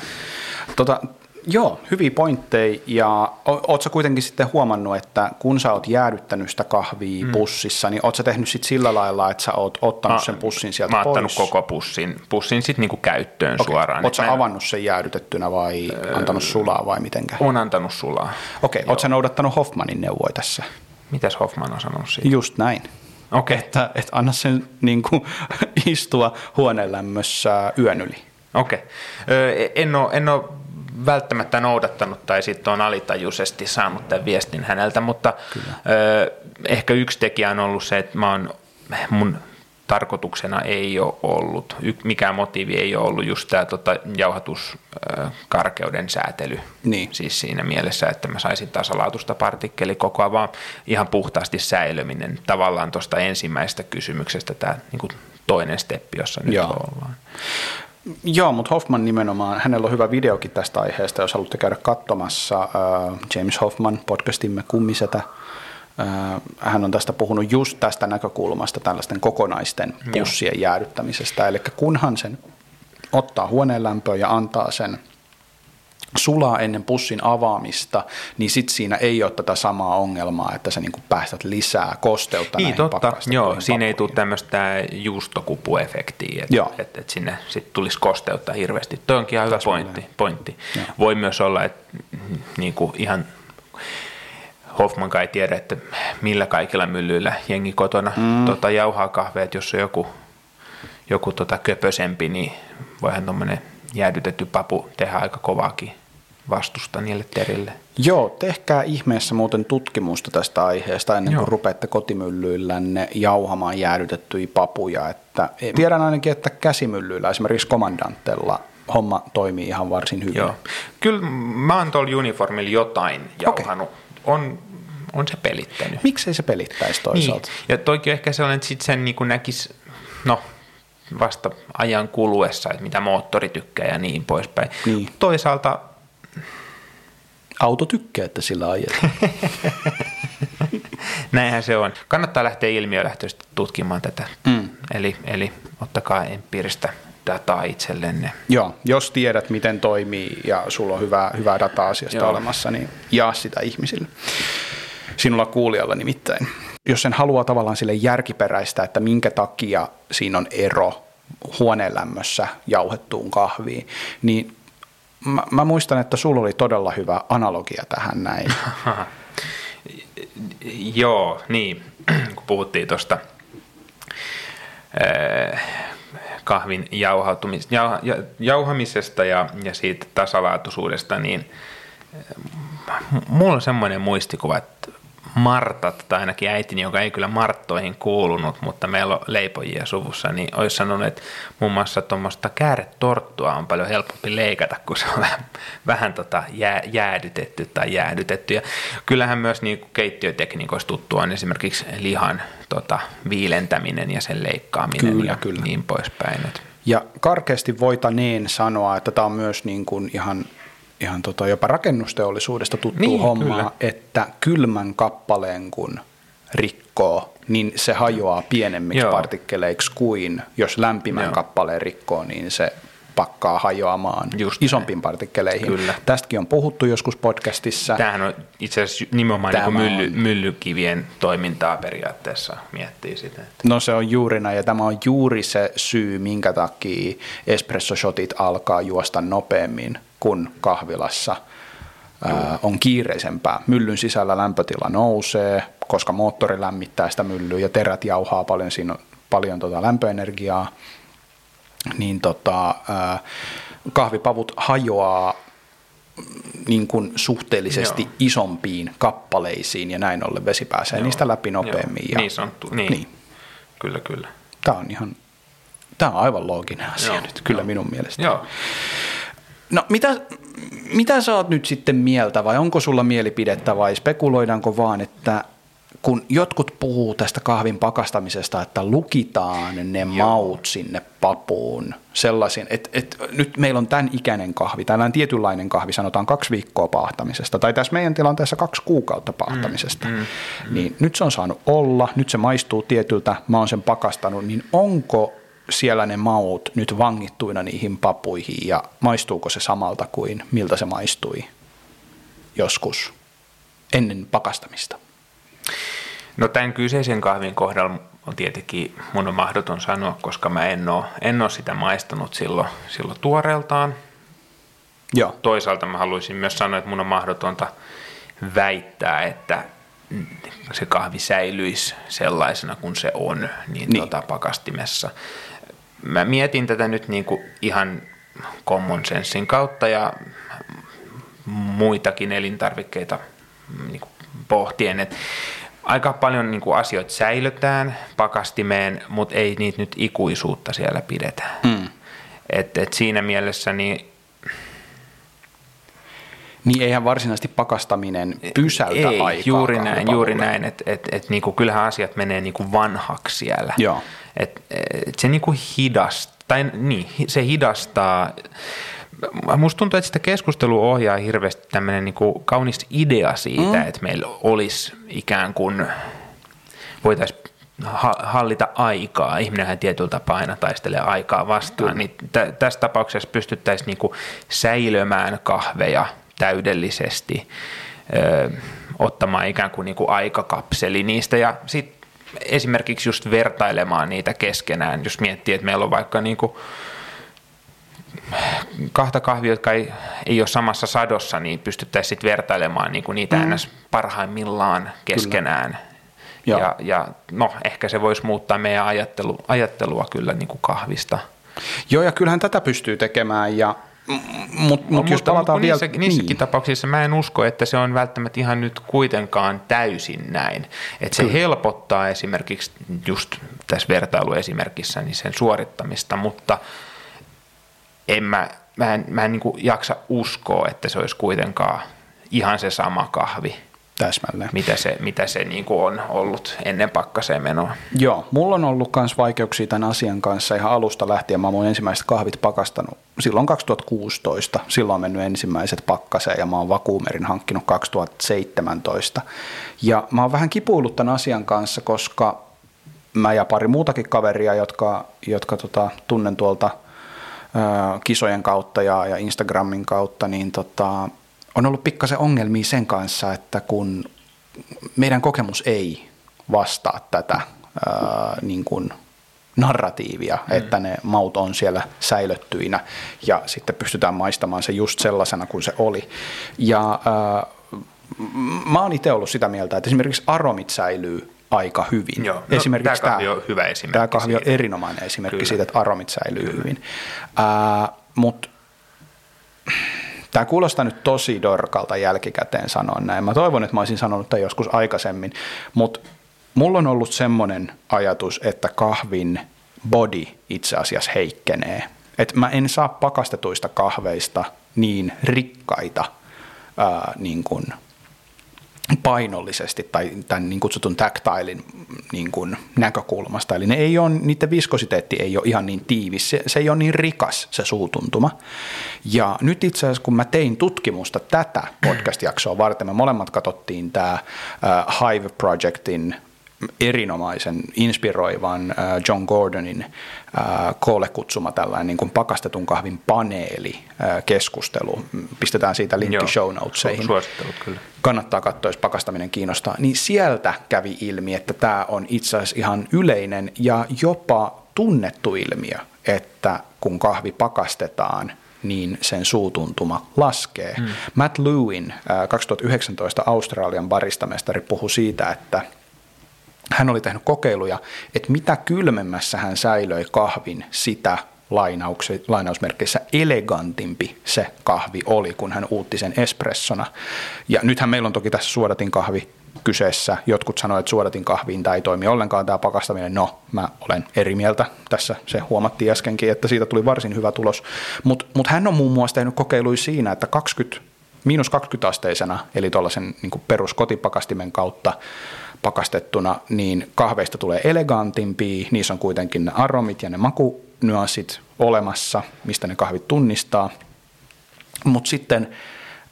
Tota, joo, hyviä pointteja ja oot sä kuitenkin sitten huomannut, että kun sä oot jäädyttänyt sitä kahvia mm. pussissa, niin oot sä tehnyt sit sillä lailla, että sä oot ottanut sen pussin sieltä Mä oon pois? ottanut koko pussin, pussin sitten niinku käyttöön Okei. suoraan. Oot sä Mä avannut sen jäädytettynä vai antanut sulaa vai mitenkä? Oon antanut sulaa. Okei, oot sä noudattanut Hoffmanin neuvoja tässä? Mitäs Hoffman on sanonut siitä? Just näin. Okei. Että, että anna sen niin kuin, istua huoneen lämmössä yön yli. Okei. Ö, En ole, en ole välttämättä noudattanut tai sitten on alitajuisesti saanut tämän viestin häneltä, mutta ö, ehkä yksi tekijä on ollut se, että mä oon, mun tarkoituksena ei ole ollut, mikään motiivi ei ole ollut just tämä tota, jauhatuskarkeuden säätely. Niin. Siis siinä mielessä, että mä saisin tasalaatusta partikkelikokoa, vaan ihan puhtaasti säilyminen tavallaan tuosta ensimmäisestä kysymyksestä tämä niin toinen steppi, jossa nyt Joo. ollaan. Joo, mutta Hoffman nimenomaan, hänellä on hyvä videokin tästä aiheesta, jos haluatte käydä katsomassa. Äh, James Hoffman, podcastimme Kummisetä, äh, hän on tästä puhunut just tästä näkökulmasta tällaisten kokonaisten pussien jäädyttämisestä. Eli kunhan sen ottaa huoneen lämpöön ja antaa sen sulaa ennen pussin avaamista, niin sitten siinä ei ole tätä samaa ongelmaa, että sä niinku päästät lisää kosteutta Niin näihin totta, joo, siinä ei tule tämmöistä juustokupuefektiä, että et, et sinne sit tulisi kosteutta hirveästi. Toi onkin ihan hyvä pointti. pointti. Joo. Voi myös olla, että niinku ihan Hoffman kai tiedä, että millä kaikilla myllyillä jengi kotona mm. tota, jauhaa kahvea, että jos on joku, joku tota köpösempi, niin voihan tuommoinen jäädytetty papu tehdä aika kovaakin vastusta niille terille. Joo, tehkää ihmeessä muuten tutkimusta tästä aiheesta ennen kuin Joo. rupeatte kotimyllyillänne jauhamaan jäädytettyjä papuja. Että, tiedän ainakin, että käsimyllyillä, esimerkiksi komandantella, homma toimii ihan varsin hyvin. Joo. Kyllä mä oon tuolla uniformilla jotain jauhanut. Okay. On, on se pelittänyt. Miksei se pelittäisi toisaalta? Niin. Ja toikin ehkä sellainen, että sit sen niin näkisi, no vasta ajan kuluessa, että mitä moottori tykkää ja niin poispäin. Niin. Toisaalta... Auto tykkää, että sillä ajetaan. Näinhän se on. Kannattaa lähteä ilmiölähtöisesti tutkimaan tätä. Mm. Eli, eli ottakaa empiiristä dataa itsellenne. Joo, jos tiedät, miten toimii ja sulla on hyvää, hyvää dataa asiasta Joo. olemassa, niin jaa sitä ihmisille. Sinulla kuulijalla nimittäin jos sen haluaa tavallaan sille järkiperäistä, että minkä takia siinä on ero huoneenlämmössä jauhettuun kahviin, niin mä, mä muistan, että sulla oli todella hyvä analogia tähän näin. Joo, niin, kun puhuttiin tuosta kahvin jauhautumis, jauha, jauhamisesta ja, ja siitä tasalaatuisuudesta, niin mulla on semmoinen muistikuva, että Martat, tai ainakin äitini, joka ei kyllä Marttoihin kuulunut, mutta meillä on leipojia suvussa, niin olisi sanonut, että muun muassa tuommoista kääretorttua on paljon helpompi leikata, kun se on vähän, vähän tota jää, jäädytetty tai jäädytetty. Ja kyllähän myös niin keittiötekniikoissa tuttua on esimerkiksi lihan tota, viilentäminen ja sen leikkaaminen kyllä, ja kyllä. niin poispäin. Ja karkeasti voitaneen sanoa, että tämä on myös niin kuin ihan ihan tota, jopa rakennusteollisuudesta tuttu niin, homma, kyllä. että kylmän kappaleen kun rikkoo, niin se hajoaa pienemmiksi Joo. partikkeleiksi kuin jos lämpimän Joo. kappaleen rikkoo, niin se pakkaa hajoamaan Just isompiin partikkeleihin. Kyllä. Tästäkin on puhuttu joskus podcastissa. Tämähän on itse asiassa nimenomaan niin mylly, on... myllykivien toimintaa periaatteessa miettii sitä. Että... No se on juuri näin, ja tämä on juuri se syy, minkä takia espressoshotit alkaa juosta nopeammin kuin kahvilassa ää, on kiireisempää. Myllyn sisällä lämpötila nousee, koska moottori lämmittää sitä myllyä ja terät jauhaa paljon, siinä on paljon tota lämpöenergiaa, niin tota, kahvipavut hajoaa niin kuin suhteellisesti Joo. isompiin kappaleisiin ja näin ollen vesi pääsee Joo. niistä läpi nopeammin. Ja, niin sanottu, niin. niin. Kyllä, kyllä. Tämä on ihan, tämä on aivan looginen asia Joo. nyt, kyllä Joo. minun mielestäni. Joo. No mitä, mitä sä oot nyt sitten mieltä vai onko sulla mielipidettä vai spekuloidaanko vaan, että kun jotkut puhuu tästä kahvin pakastamisesta, että lukitaan ne Joo. maut sinne papuun sellaisin, että, että nyt meillä on tämän ikäinen kahvi, tällainen tietynlainen kahvi, sanotaan kaksi viikkoa pahtamisesta, tai tässä meidän tilanteessa kaksi kuukautta pahtamisesta, mm, mm, mm. niin nyt se on saanut olla, nyt se maistuu tietyltä, mä oon sen pakastanut, niin onko siellä ne maut nyt vangittuina niihin papuihin ja maistuuko se samalta kuin miltä se maistui joskus ennen pakastamista? No tämän kyseisen kahvin kohdalla on tietenkin mun on mahdoton sanoa, koska mä en ole, en ole sitä maistanut silloin, silloin tuoreeltaan. Joo. Toisaalta mä haluaisin myös sanoa, että mun on mahdotonta väittää, että se kahvi säilyisi sellaisena kuin se on niin, niin. Tota, pakastimessa mä mietin tätä nyt niin kuin ihan common sensin kautta ja muitakin elintarvikkeita niin kuin pohtien, että aika paljon niin kuin asioita säilytään pakastimeen, mutta ei niitä nyt ikuisuutta siellä pidetä. Mm. Et, et siinä mielessä niin niin eihän varsinaisesti pakastaminen pysäytä ei, aikaa. juuri näin, juuri näin, että et, et, niinku, kyllähän asiat menee niinku vanhaksi siellä. Joo. Et, et se niinku hidastaa, tai niin, se hidastaa. Musta tuntuu, että sitä keskustelua ohjaa hirveästi tämmöinen niinku kaunis idea siitä, mm. että meillä olisi ikään kuin, voitaisiin hallita aikaa. Ihminenhän tietyllä tapaa aina taistelee aikaa vastaan. Niin t- tässä tapauksessa pystyttäisiin niinku säilömään kahveja täydellisesti, ö, ottamaan ikään kuin, niinku aikakapseli niistä ja sitten esimerkiksi just vertailemaan niitä keskenään, jos miettii, että meillä on vaikka niin kuin kahta kahvia, jotka ei, ei ole samassa sadossa, niin pystyttäisiin sitten vertailemaan niin kuin niitä mm. ns. parhaimmillaan keskenään. Kyllä. Ja, ja no, ehkä se voisi muuttaa meidän ajattelu, ajattelua kyllä niin kuin kahvista. Joo, ja kyllähän tätä pystyy tekemään, ja Mut, mut jos palataan vielä... Niissä, niissäkin niin. tapauksissa mä en usko, että se on välttämättä ihan nyt kuitenkaan täysin näin. Että se Kyllä. helpottaa esimerkiksi just tässä vertailuesimerkissä niin sen suorittamista, mutta en mä, mä en, mä en niin jaksa uskoa, että se olisi kuitenkaan ihan se sama kahvi Täsmälleen. Mitä se, mitä se niin kuin on ollut ennen pakkaseen menoa. Joo, mulla on ollut myös vaikeuksia tämän asian kanssa ihan alusta lähtien. Mä oon ensimmäiset kahvit pakastanut silloin 2016. Silloin on mennyt ensimmäiset pakkaseen ja mä oon vakuumerin hankkinut 2017. Ja mä oon vähän kipuillut tämän asian kanssa, koska mä ja pari muutakin kaveria, jotka, jotka tota, tunnen tuolta kisojen kautta ja, ja Instagramin kautta, niin tota, on ollut pikkasen ongelmia sen kanssa, että kun meidän kokemus ei vastaa tätä ää, niin kuin narratiivia, mm. että ne maut on siellä säilöttyinä ja sitten pystytään maistamaan se just sellaisena kuin se oli. Ja ää, mä oon itse ollut sitä mieltä, että esimerkiksi aromit säilyy aika hyvin. Joo, no, esimerkiksi tämä kahvi on hyvä esimerkki. Tämä kahvi on siitä. erinomainen esimerkki Kyllä. siitä, että aromit säilyy Kyllä. hyvin. Mutta Tämä kuulostaa nyt tosi dorkalta jälkikäteen sanoa näin. Mä toivon, että mä olisin sanonut tämän joskus aikaisemmin, mutta mulla on ollut semmoinen ajatus, että kahvin body itse asiassa heikkenee. Että mä en saa pakastetuista kahveista niin rikkaita ää, niin kuin – painollisesti tai tämän niin kutsutun tactilein niin kuin näkökulmasta. Eli ne ei ole, niiden viskositeetti ei ole ihan niin tiivis, se, se ei ole niin rikas se suutuntuma. Ja nyt itse asiassa kun mä tein tutkimusta tätä podcast-jaksoa varten, me molemmat katsottiin tämä Hive Projectin erinomaisen, inspiroivan äh, John Gordonin äh, koolle kutsuma tällainen niin kuin pakastetun kahvin paneeli äh, keskustelu. Pistetään siitä linkki Joo, show. Suosittelut kyllä. Kannattaa katsoa, jos pakastaminen kiinnostaa. Niin sieltä kävi ilmi, että tämä on itse asiassa ihan yleinen ja jopa tunnettu ilmiö, että kun kahvi pakastetaan – niin sen suutuntuma laskee. Hmm. Matt Lewin, 2019 Australian baristamestari, puhui siitä, että hän oli tehnyt kokeiluja, että mitä kylmemmässä hän säilöi kahvin, sitä lainausmerkeissä elegantimpi se kahvi oli, kun hän uutti sen espressona. Ja nythän meillä on toki tässä suodatin kahvi kyseessä. Jotkut sanoivat, että suodatin kahviin tämä ei toimi ollenkaan tämä pakastaminen. No, mä olen eri mieltä. Tässä se huomattiin äskenkin, että siitä tuli varsin hyvä tulos. Mutta mut hän on muun muassa tehnyt kokeiluja siinä, että 20, miinus 20 asteisena, eli tuollaisen niin peruskotipakastimen kautta pakastettuna, niin kahveista tulee elegantimpia, niissä on kuitenkin ne aromit ja ne makunyanssit olemassa, mistä ne kahvit tunnistaa. Mutta sitten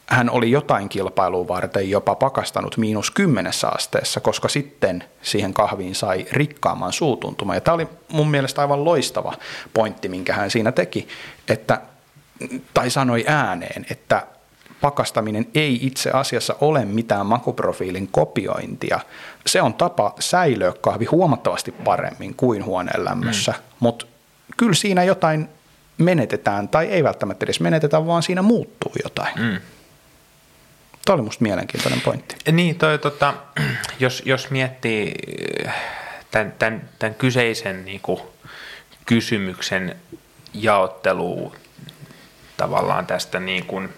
hän oli jotain kilpailua varten jopa pakastanut miinus kymmenessä asteessa, koska sitten siihen kahviin sai rikkaamman suutuntuma. Ja tämä oli mun mielestä aivan loistava pointti, minkä hän siinä teki, että, tai sanoi ääneen, että pakastaminen ei itse asiassa ole mitään makuprofiilin kopiointia. Se on tapa säilöä kahvi huomattavasti paremmin kuin huoneen lämmössä, mm. mutta kyllä siinä jotain menetetään, tai ei välttämättä edes menetetä, vaan siinä muuttuu jotain. Mm. Tämä oli musta mielenkiintoinen pointti. Niin, toi, tota, jos, jos miettii äh, tämän, tämän, tämän kyseisen niin kuin, kysymyksen jaottelua tavallaan tästä niin kuin,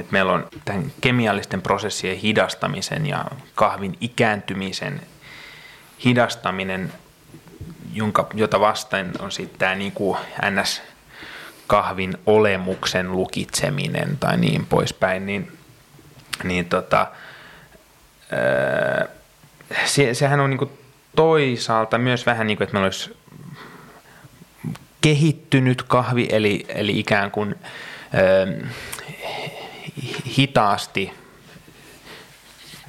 että meillä on tämän kemiallisten prosessien hidastamisen ja kahvin ikääntymisen hidastaminen, jonka, jota vastaan on sitten tämä kuin ns. kahvin olemuksen lukitseminen tai niin poispäin, niin, niin tota, se, sehän on niin kuin toisaalta myös vähän niin kuin, että meillä olisi kehittynyt kahvi, eli, eli ikään kuin hitaasti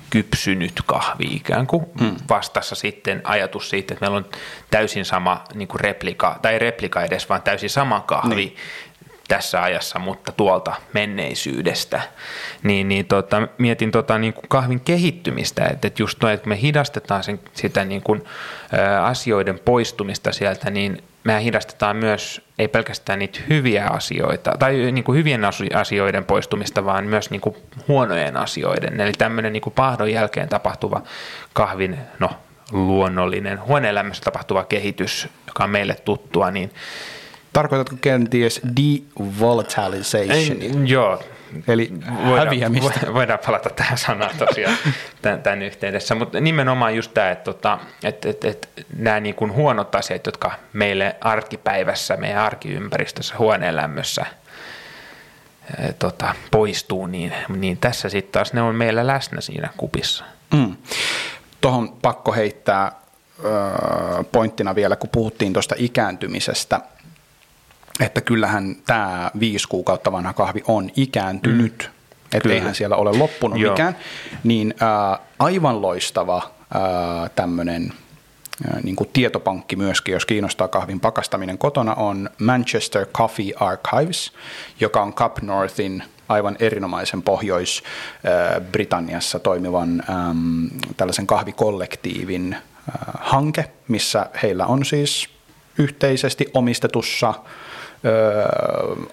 kypsynyt kahvi ikään kuin hmm. vastassa sitten ajatus siitä, että meillä on täysin sama niin kuin replika, tai replika edes, vaan täysin sama kahvi niin. Tässä ajassa, mutta tuolta menneisyydestä. Niin, niin tota, mietin tota, niin kuin kahvin kehittymistä, että, että just noin, että me hidastetaan sen, sitä niin kuin, ä, asioiden poistumista sieltä, niin mehän hidastetaan myös ei pelkästään niitä hyviä asioita tai niin kuin hyvien asioiden poistumista, vaan myös niin kuin huonojen asioiden. Eli tämmöinen niin kuin pahdon jälkeen tapahtuva kahvin, no luonnollinen huoneelämässä tapahtuva kehitys, joka on meille tuttua, niin Tarkoitatko kenties devolatilization? Joo. Eli voidaan, häviämistä. Voidaan palata tähän sanaan tosiaan tämän, tämän yhteydessä, mutta nimenomaan just tämä, että, tota, että, että, että nämä niin kuin huonot asiat, jotka meille arkipäivässä, meidän arkiympäristössä, huoneen lämmössä tota, poistuu, niin, niin tässä sitten taas ne on meillä läsnä siinä kupissa. Mm. Tuohon pakko heittää pointtina vielä, kun puhuttiin tuosta ikääntymisestä, että kyllähän tämä viisi kuukautta vanha kahvi on ikääntynyt, mm. että eihän siellä ole loppunut Joo. mikään, niin ää, aivan loistava ää, tämmöinen niin kuin tietopankki myöskin, jos kiinnostaa kahvin pakastaminen kotona, on Manchester Coffee Archives, joka on Cup Northin aivan erinomaisen Pohjois-Britanniassa toimivan äm, tällaisen kahvikollektiivin äh, hanke, missä heillä on siis yhteisesti omistetussa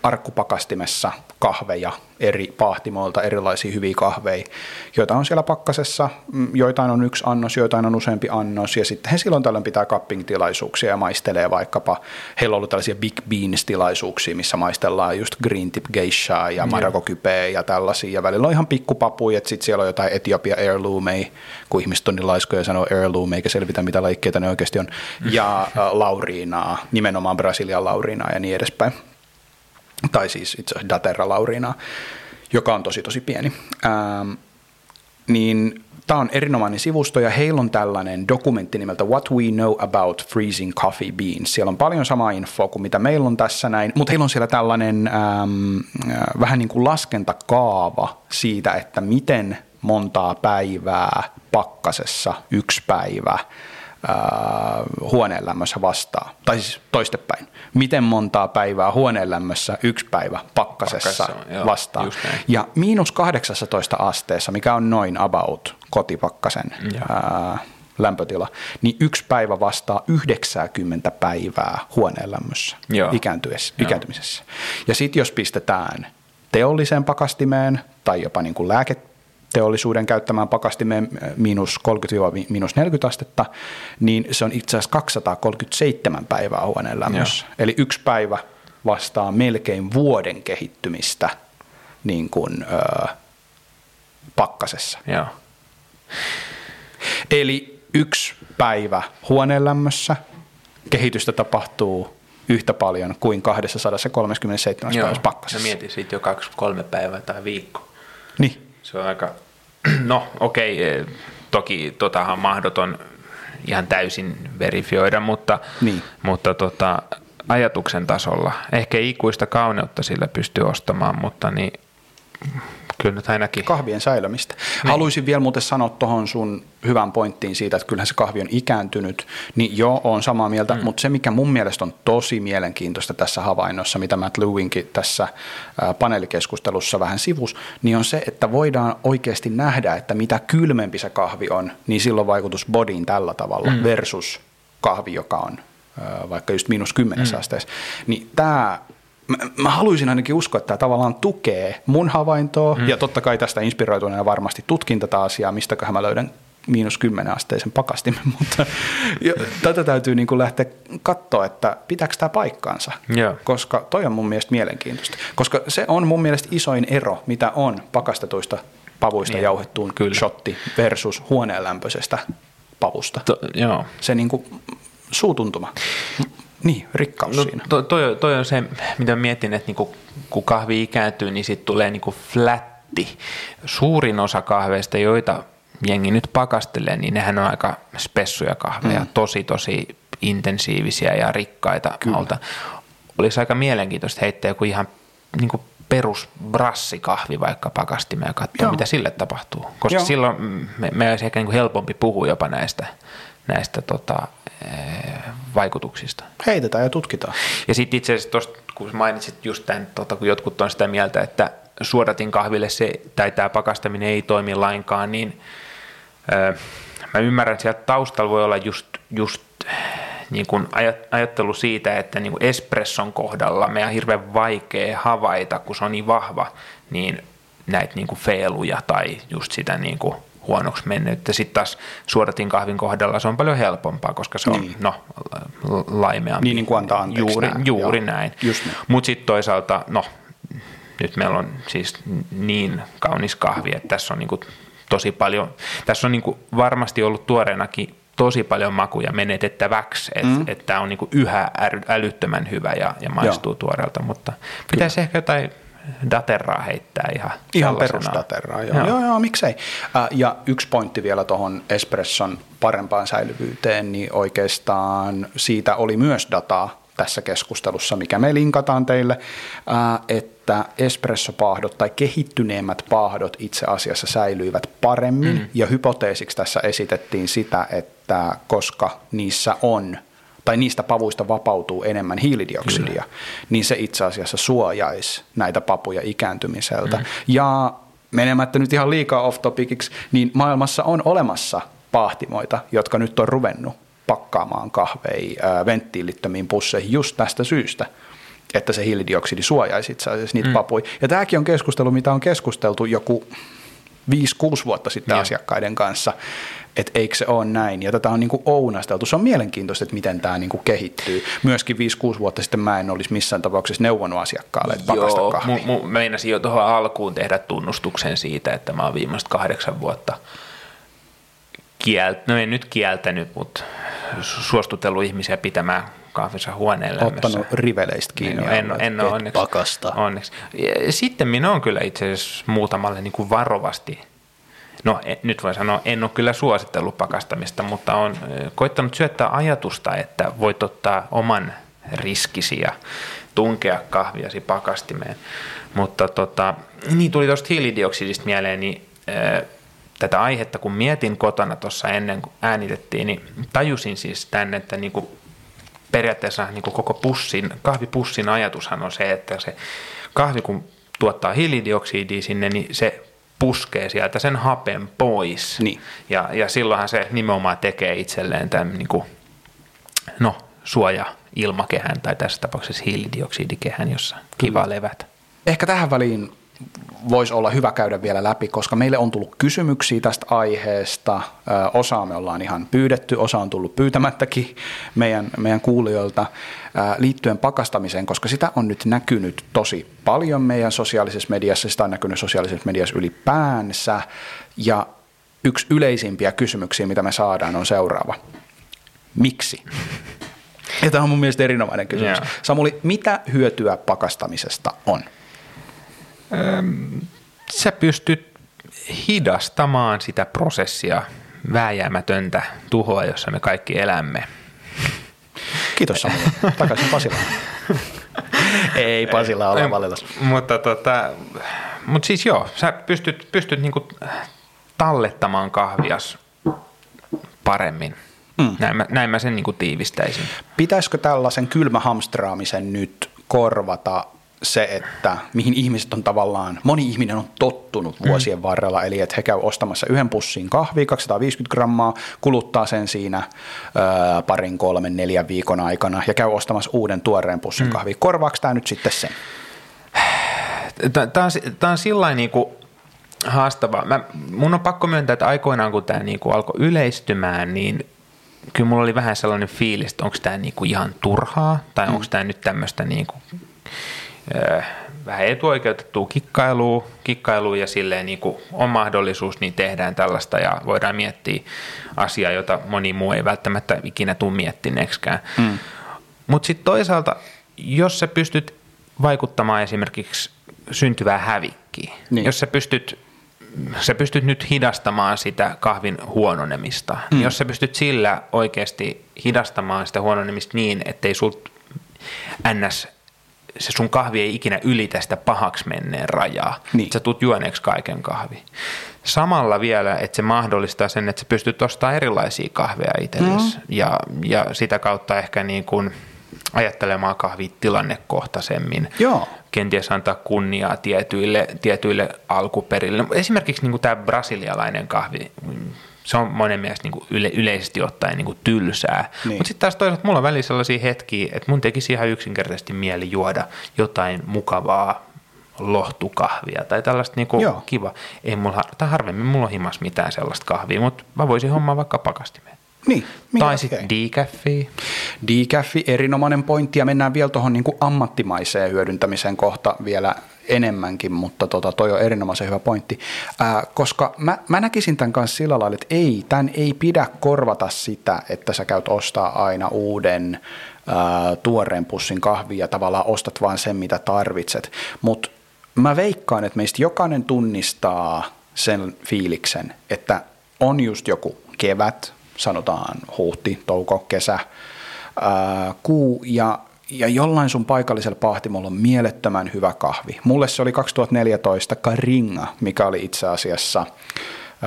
arkkupakastimessa kahveja eri pahtimoilta, erilaisia hyviä kahveja, joita on siellä pakkasessa, mm, joitain on yksi annos, joitain on useampi annos, ja sitten he silloin tällöin pitää cupping-tilaisuuksia ja maistelee vaikkapa, heillä on ollut tällaisia Big Beans-tilaisuuksia, missä maistellaan just green tip geishaa ja marakokypeä ja tällaisia, ja välillä on ihan pikkupapuja, että sitten siellä on jotain Etiopia heirloomei, kun ihmiset on niin laiskoja sanoo heirloom, eikä selvitä mitä laikkeita ne oikeasti on, ja äh, lauriinaa, nimenomaan Brasilian lauriinaa ja niin edespäin tai siis itse asiassa Daterra Laurina, joka on tosi tosi pieni. Ähm, niin tämä on erinomainen sivusto ja heillä on tällainen dokumentti nimeltä What We Know About Freezing Coffee Beans. Siellä on paljon samaa infoa kuin mitä meillä on tässä näin, mutta heillä on siellä tällainen ähm, äh, vähän niin kuin laskentakaava siitä, että miten montaa päivää pakkasessa yksi päivä huoneen lämmössä vastaa, tai siis toistepäin. Miten montaa päivää huoneen lämmössä yksi päivä pakkasessa, pakkasessa vastaa. Ja miinus 18 asteessa, mikä on noin about kotipakkasen ää, lämpötila, niin yksi päivä vastaa 90 päivää huoneen lämmössä ikääntymisessä. Ja sitten jos pistetään teolliseen pakastimeen tai jopa niin kuin lääke, teollisuuden käyttämään pakastimeen äh, miinus 30-40 astetta, niin se on itse asiassa 237 päivää huoneen lämmössä. Joo. Eli yksi päivä vastaa melkein vuoden kehittymistä niin kuin, ö, pakkasessa. Joo. Eli yksi päivä huoneen lämmössä, kehitystä tapahtuu yhtä paljon kuin 237 päivässä pakkasessa. mietin siitä jo kaksi, kolme päivää tai viikko. Niin. Se on aika, no okei, okay, toki totahan on mahdoton ihan täysin verifioida, mutta, niin. mutta tota, ajatuksen tasolla ehkä ikuista kauneutta sillä pystyy ostamaan, mutta niin Kyllä nyt ainakin. Kahvien säilömistä. Niin. Haluaisin vielä muuten sanoa tuohon sun hyvän pointtiin siitä, että kyllähän se kahvi on ikääntynyt, niin joo, on samaa mieltä, mm. mutta se mikä mun mielestä on tosi mielenkiintoista tässä havainnossa, mitä Matt Lewinkin tässä paneelikeskustelussa vähän sivus, niin on se, että voidaan oikeasti nähdä, että mitä kylmempi se kahvi on, niin silloin vaikutus bodyin tällä tavalla mm. versus kahvi, joka on vaikka just miinus kymmenessä mm. asteessa. Niin tämä mä, mä haluaisin ainakin uskoa, että tämä tavallaan tukee mun havaintoa, mm. ja totta kai tästä inspiroituneena varmasti tutkin tätä asiaa, mistäköhän mä löydän miinus 10 asteisen pakastimen, mutta ja, tätä täytyy niin kuin lähteä katsoa, että pitääkö tämä paikkaansa, yeah. koska toi on mun mielestä mielenkiintoista, koska se on mun mielestä isoin ero, mitä on pakastetuista pavuista niin. jauhettuun Kyllä. shotti versus huoneenlämpöisestä pavusta. To, joo. Se niin kuin suutuntuma. Niin, rikkaus no, siinä. Toi, toi, toi on se, mitä mietin, että niinku, kun kahvi ikääntyy, niin sitten tulee niinku flätti. Suurin osa kahveista, joita jengi nyt pakastelee, niin nehän on aika spessuja kahveja, mm. tosi tosi intensiivisiä ja rikkaita alta. Olisi aika mielenkiintoista heittää joku ihan niin kuin perus brassikahvi vaikka pakastimeen ja katsoa, Joo. mitä sille tapahtuu. Koska Joo. silloin me, me olisi ehkä niin kuin helpompi puhua jopa näistä, näistä tota, vaikutuksista. Heitetään ja tutkitaan. Ja sitten itse asiassa tuosta, kun mainitsit just tämän, tota, kun jotkut on sitä mieltä, että suodatin kahville se, tai tämä pakastaminen ei toimi lainkaan, niin öö, mä ymmärrän, että sieltä taustalla voi olla just, just niin kuin ajattelu siitä, että niin kuin espresson kohdalla meidän on hirveän vaikea havaita, kun se on niin vahva, niin näitä niin kuin feeluja tai just sitä niin kuin huonoksi mennyt. Sitten taas suodatin kahvin kohdalla se on paljon helpompaa, koska se on Niin. no, laimeampi. Niin, niin kuin antaa anteeksi Juuri, nää. juuri Joo. näin. Mutta sitten toisaalta, no nyt meillä on siis niin kaunis kahvi, että tässä on niinku tosi paljon, tässä on niinku varmasti ollut tuoreenakin tosi paljon makuja menetettäväksi, että mm. et tämä on niinku yhä äly- älyttömän hyvä ja, ja maistuu Joo. tuoreelta, mutta pitäisi ehkä jotain daterraa heittää ihan Ihan perustateraa, joo. Joo. joo. Joo, miksei. Ja yksi pointti vielä tuohon espresson parempaan säilyvyyteen, niin oikeastaan siitä oli myös dataa tässä keskustelussa, mikä me linkataan teille, että espressopahdot tai kehittyneemmät pahdot itse asiassa säilyivät paremmin, mm. ja hypoteesiksi tässä esitettiin sitä, että koska niissä on tai niistä pavuista vapautuu enemmän hiilidioksidia, Kyllä. niin se itse asiassa suojaisi näitä papuja ikääntymiseltä. Mm. Ja menemättä nyt ihan liikaa off topiciksi, niin maailmassa on olemassa pahtimoita, jotka nyt on ruvennut pakkaamaan kahvei ää, venttiilittömiin pusseihin just tästä syystä, että se hiilidioksidi suojaisi itse asiassa niitä mm. papuja. Ja tämäkin on keskustelu, mitä on keskusteltu joku 5-6 vuotta sitten Joo. asiakkaiden kanssa, että eikö se ole näin. Ja tätä on niin kuin ounasteltu. Se on mielenkiintoista, että miten tämä niin kuin kehittyy. Myöskin 5-6 vuotta sitten mä en olisi missään tapauksessa neuvonut asiakkaalle, että pakasta Joo, kahvia. mu, mu, meinasin jo tuohon alkuun tehdä tunnustuksen siitä, että mä oon viimeiset kahdeksan vuotta kielt, no en nyt kieltänyt, mutta su- suostutellut ihmisiä pitämään kahvinsa huoneen lämmössä. Ottanut riveleistä kiinni. En, en, en ole onneksi. Pakasta. onneksi. Sitten minä on kyllä itse asiassa muutamalle niin kuin varovasti, no en, nyt voi sanoa, en ole kyllä suositellut pakastamista, mutta on eh, koittanut syöttää ajatusta, että voit ottaa oman riskisi ja tunkea kahviasi pakastimeen. Mutta tota, niin tuli tuosta hiilidioksidista mieleen, niin eh, tätä aihetta kun mietin kotona tuossa ennen kuin äänitettiin, niin tajusin siis tänne, että niin kuin periaatteessa niin kuin koko pussin, kahvipussin ajatushan on se, että se kahvi kun tuottaa hiilidioksidia sinne, niin se puskee sieltä sen hapen pois. Niin. Ja, ja silloinhan se nimenomaan tekee itselleen tämän niin kuin, no, suoja ilmakehän tai tässä tapauksessa hiilidioksidikehän, jossa kiva levätä. Ehkä tähän väliin voisi olla hyvä käydä vielä läpi, koska meille on tullut kysymyksiä tästä aiheesta. Osaa me ollaan ihan pyydetty, osa on tullut pyytämättäkin meidän, meidän kuulijoilta liittyen pakastamiseen, koska sitä on nyt näkynyt tosi paljon meidän sosiaalisessa mediassa, sitä on näkynyt sosiaalisessa mediassa ylipäänsä. Ja yksi yleisimpiä kysymyksiä, mitä me saadaan, on seuraava. Miksi? Ja tämä on mun mielestä erinomainen kysymys. Joo. Samuli, mitä hyötyä pakastamisesta on? Sä pystyt hidastamaan sitä prosessia, vääjäämätöntä tuhoa, jossa me kaikki elämme. Kiitos Samuli. Takaisin Pasilaan. Ei Pasila ole valitettavasti. Mutta tota, mut siis joo, sä pystyt, pystyt niinku tallettamaan kahvias paremmin. Mm. Näin, mä, näin mä sen niinku tiivistäisin. Pitäisikö tällaisen kylmähamstraamisen nyt korvata se, että mihin ihmiset on tavallaan, moni ihminen on tottunut vuosien mm. varrella, eli että he käy ostamassa yhden pussin kahvia, 250 grammaa, kuluttaa sen siinä ö, parin, kolmen, neljän viikon aikana ja käy ostamassa uuden tuoreen pussin mm. kahvia. Korvaako tämä nyt sitten sen? Tämä on, on sillä niinku haastavaa. Mä, mun on pakko myöntää, että aikoinaan kun tämä niinku alkoi yleistymään, niin kyllä mulla oli vähän sellainen fiilis, että onko tämä niinku ihan turhaa tai mm. onko tämä nyt tämmöistä niinku, äh, vähän etuoikeutettua kikkailua, kikkailua ja silleen niinku on mahdollisuus, niin tehdään tällaista ja voidaan miettiä asiaa, jota moni muu ei välttämättä ikinä tule miettineeksikään. Mm. Mutta sitten toisaalta, jos sä pystyt vaikuttamaan esimerkiksi syntyvää hävikkiä, Niin. niin. jos sä pystyt, sä pystyt nyt hidastamaan sitä kahvin huononemista, mm. niin jos sä pystyt sillä oikeasti hidastamaan sitä huononemista niin, ettei sult ns se sun kahvi ei ikinä ylitä sitä pahaksi menneen rajaa. Niin. Sä tuut juoneeksi kaiken kahvi. Samalla vielä, että se mahdollistaa sen, että sä pystyt ostamaan erilaisia kahveja itsellesi. Mm. Ja, ja sitä kautta ehkä niin kuin ajattelemaan kahvia tilannekohtaisemmin. Joo. Kenties antaa kunniaa tietyille, tietyille alkuperille. Esimerkiksi niin kuin tämä brasilialainen kahvi, se on monen mielestä niin kuin yle, yleisesti ottaen niin kuin tylsää. Niin. Mutta sitten taas toisaalta mulla on välillä sellaisia hetkiä, että mun tekisi ihan yksinkertaisesti mieli juoda jotain mukavaa, lohtukahvia tai tällaista niinku Joo. kiva. Ei mulla, tai harvemmin mulla on himas mitään sellaista kahvia, mutta mä voisin hommaa vaikka pakastimeen. Niin, mikä Tai sitten decaffia. Decaffi, erinomainen pointti ja mennään vielä tuohon niin ammattimaiseen hyödyntämiseen kohta vielä enemmänkin, mutta tota, toi on erinomaisen hyvä pointti, Ää, koska mä, mä näkisin tämän kanssa sillä lailla, että ei, tämän ei pidä korvata sitä, että sä käyt ostaa aina uuden ää, tuoreen pussin kahvia ja tavallaan ostat vaan sen, mitä tarvitset, mutta mä veikkaan, että meistä jokainen tunnistaa sen fiiliksen, että on just joku kevät, sanotaan huhti, touko, kesä, ää, kuu ja, ja jollain sun paikallisella pahtimolla on mielettömän hyvä kahvi. Mulle se oli 2014 Karinga, mikä oli itse asiassa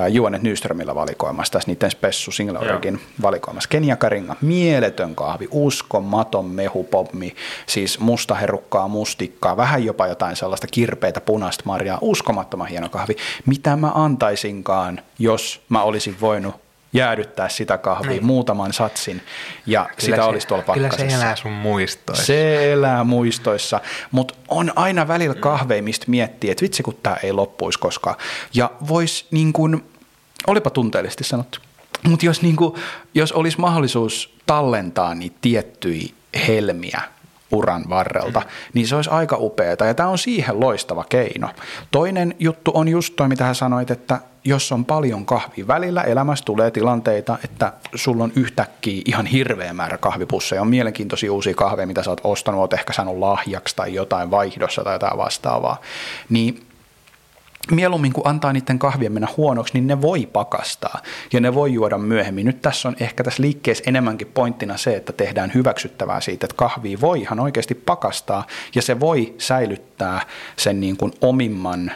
Juonet Nyströmillä valikoimassa, tässä niiden Spessu Single. Origin valikoimassa. Kenia Karinga, mieletön kahvi, uskomaton mehupommi, siis musta herukkaa, mustikkaa, vähän jopa jotain sellaista kirpeitä punaista marjaa, uskomattoman hieno kahvi. Mitä mä antaisinkaan, jos mä olisin voinut jäädyttää sitä kahvia Niin. muutaman satsin ja Kyllä sitä se- olisi tuolla Kyllä pakkasessa. se elää sun muistoissa. Se elää muistoissa, mutta on aina välillä kahveja, mistä miettii, että vitsi kun tämä ei loppuisi koskaan. Ja vois niin kuin, olipa tunteellisesti sanottu, mutta jos, niin kuin, jos olisi mahdollisuus tallentaa niitä tiettyjä helmiä uran varrelta, mm. niin se olisi aika upeeta ja tämä on siihen loistava keino. Toinen juttu on just toi, mitä hän sanoit, että jos on paljon kahvia välillä, elämässä tulee tilanteita, että sulla on yhtäkkiä ihan hirveä määrä kahvipusseja, on mielenkiintoisia uusia kahveja, mitä sä oot ostanut, oot ehkä saanut lahjaksi tai jotain vaihdossa tai jotain vastaavaa, niin mieluummin kuin antaa niiden kahvien mennä huonoksi, niin ne voi pakastaa ja ne voi juoda myöhemmin. Nyt tässä on ehkä tässä liikkeessä enemmänkin pointtina se, että tehdään hyväksyttävää siitä, että kahvia voi ihan oikeasti pakastaa ja se voi säilyttää sen niin kuin omimman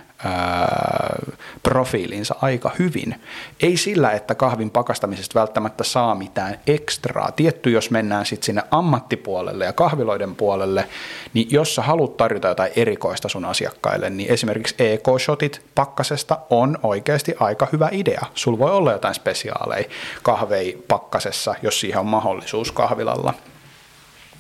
profiilinsa aika hyvin. Ei sillä, että kahvin pakastamisesta välttämättä saa mitään ekstraa. Tietty, jos mennään sitten sinne ammattipuolelle ja kahviloiden puolelle, niin jos sä haluat tarjota jotain erikoista sun asiakkaille, niin esimerkiksi EK-shotit pakkasesta on oikeasti aika hyvä idea. Sulla voi olla jotain spesiaaleja kahvei pakkasessa, jos siihen on mahdollisuus kahvilalla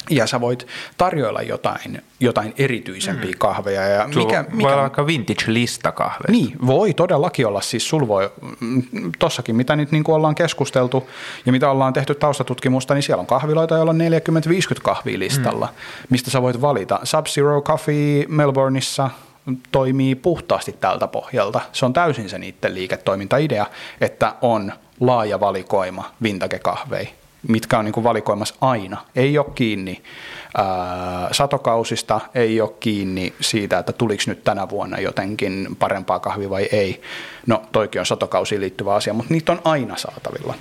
ja sä voit tarjoilla jotain, jotain erityisempiä mm. kahveja. Ja Sulla mikä, voi mikä, olla vaikka vintage-lista kahveista. niin, voi todellakin olla. Siis sul voi, mm, tossakin mitä nyt niin kuin ollaan keskusteltu ja mitä ollaan tehty taustatutkimusta, niin siellä on kahviloita, joilla on 40-50 kahvia listalla, mm. mistä sä voit valita. Sub-Zero Coffee Melbourneissa toimii puhtaasti tältä pohjalta. Se on täysin se niiden liiketoimintaidea, että on laaja valikoima vintage-kahveja mitkä on niin kuin valikoimassa aina. Ei ole kiinni ää, satokausista, ei ole kiinni siitä, että tuliko nyt tänä vuonna jotenkin parempaa kahvia vai ei. No toikin on satokausiin liittyvä asia, mutta niitä on aina saatavilla.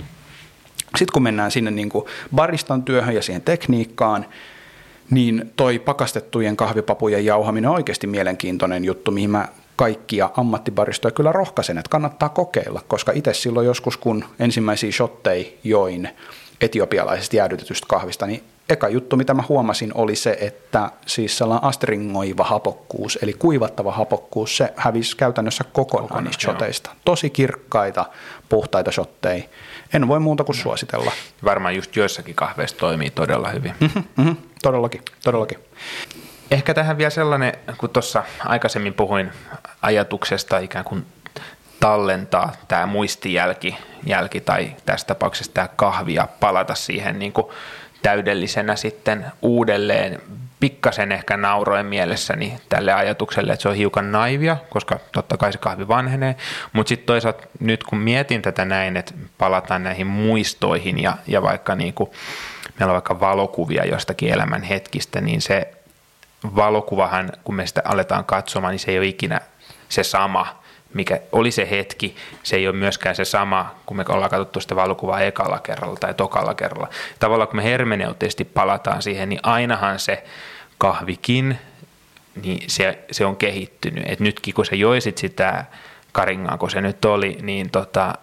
Sitten kun mennään sinne niin kuin baristan työhön ja siihen tekniikkaan, niin toi pakastettujen kahvipapujen jauhaminen on oikeasti mielenkiintoinen juttu, mihin mä kaikkia ammattibaristoja kyllä rohkaisen, että kannattaa kokeilla, koska itse silloin joskus, kun ensimmäisiä shotteja join etiopialaisesta jäädytetystä kahvista, niin eka juttu, mitä mä huomasin, oli se, että siis sellainen astringoiva hapokkuus, eli kuivattava hapokkuus, se hävisi käytännössä kokonaan, Kokonaan, niistä joo. shoteista. Tosi kirkkaita, puhtaita shotteja. En voi muuta kuin suositella. Varmaan just joissakin kahveissa toimii todella hyvin. Mm-hmm, todellakin, todellakin. Ehkä tähän vielä sellainen, kun tuossa aikaisemmin puhuin ajatuksesta ikään kuin tallentaa tämä muistijälki jälki, tai tässä tapauksessa tämä kahvi ja palata siihen niin kuin täydellisenä sitten uudelleen. Pikkasen ehkä nauroin mielessäni tälle ajatukselle, että se on hiukan naivia, koska totta kai se kahvi vanhenee, mutta sitten toisaalta nyt kun mietin tätä näin, että palataan näihin muistoihin ja, ja vaikka niin kuin, meillä on vaikka valokuvia jostakin elämän hetkistä, niin se valokuvahan, kun me sitä aletaan katsomaan, niin se ei ole ikinä se sama, mikä oli se hetki. Se ei ole myöskään se sama, kun me ollaan katsottu sitä valokuvaa ekalla kerralla tai tokalla kerralla. Tavallaan kun me hermeneuteisesti palataan siihen, niin ainahan se kahvikin, niin se, se on kehittynyt. Et nytkin kun sä joisit sitä karingaa, kun se nyt oli, niin tota,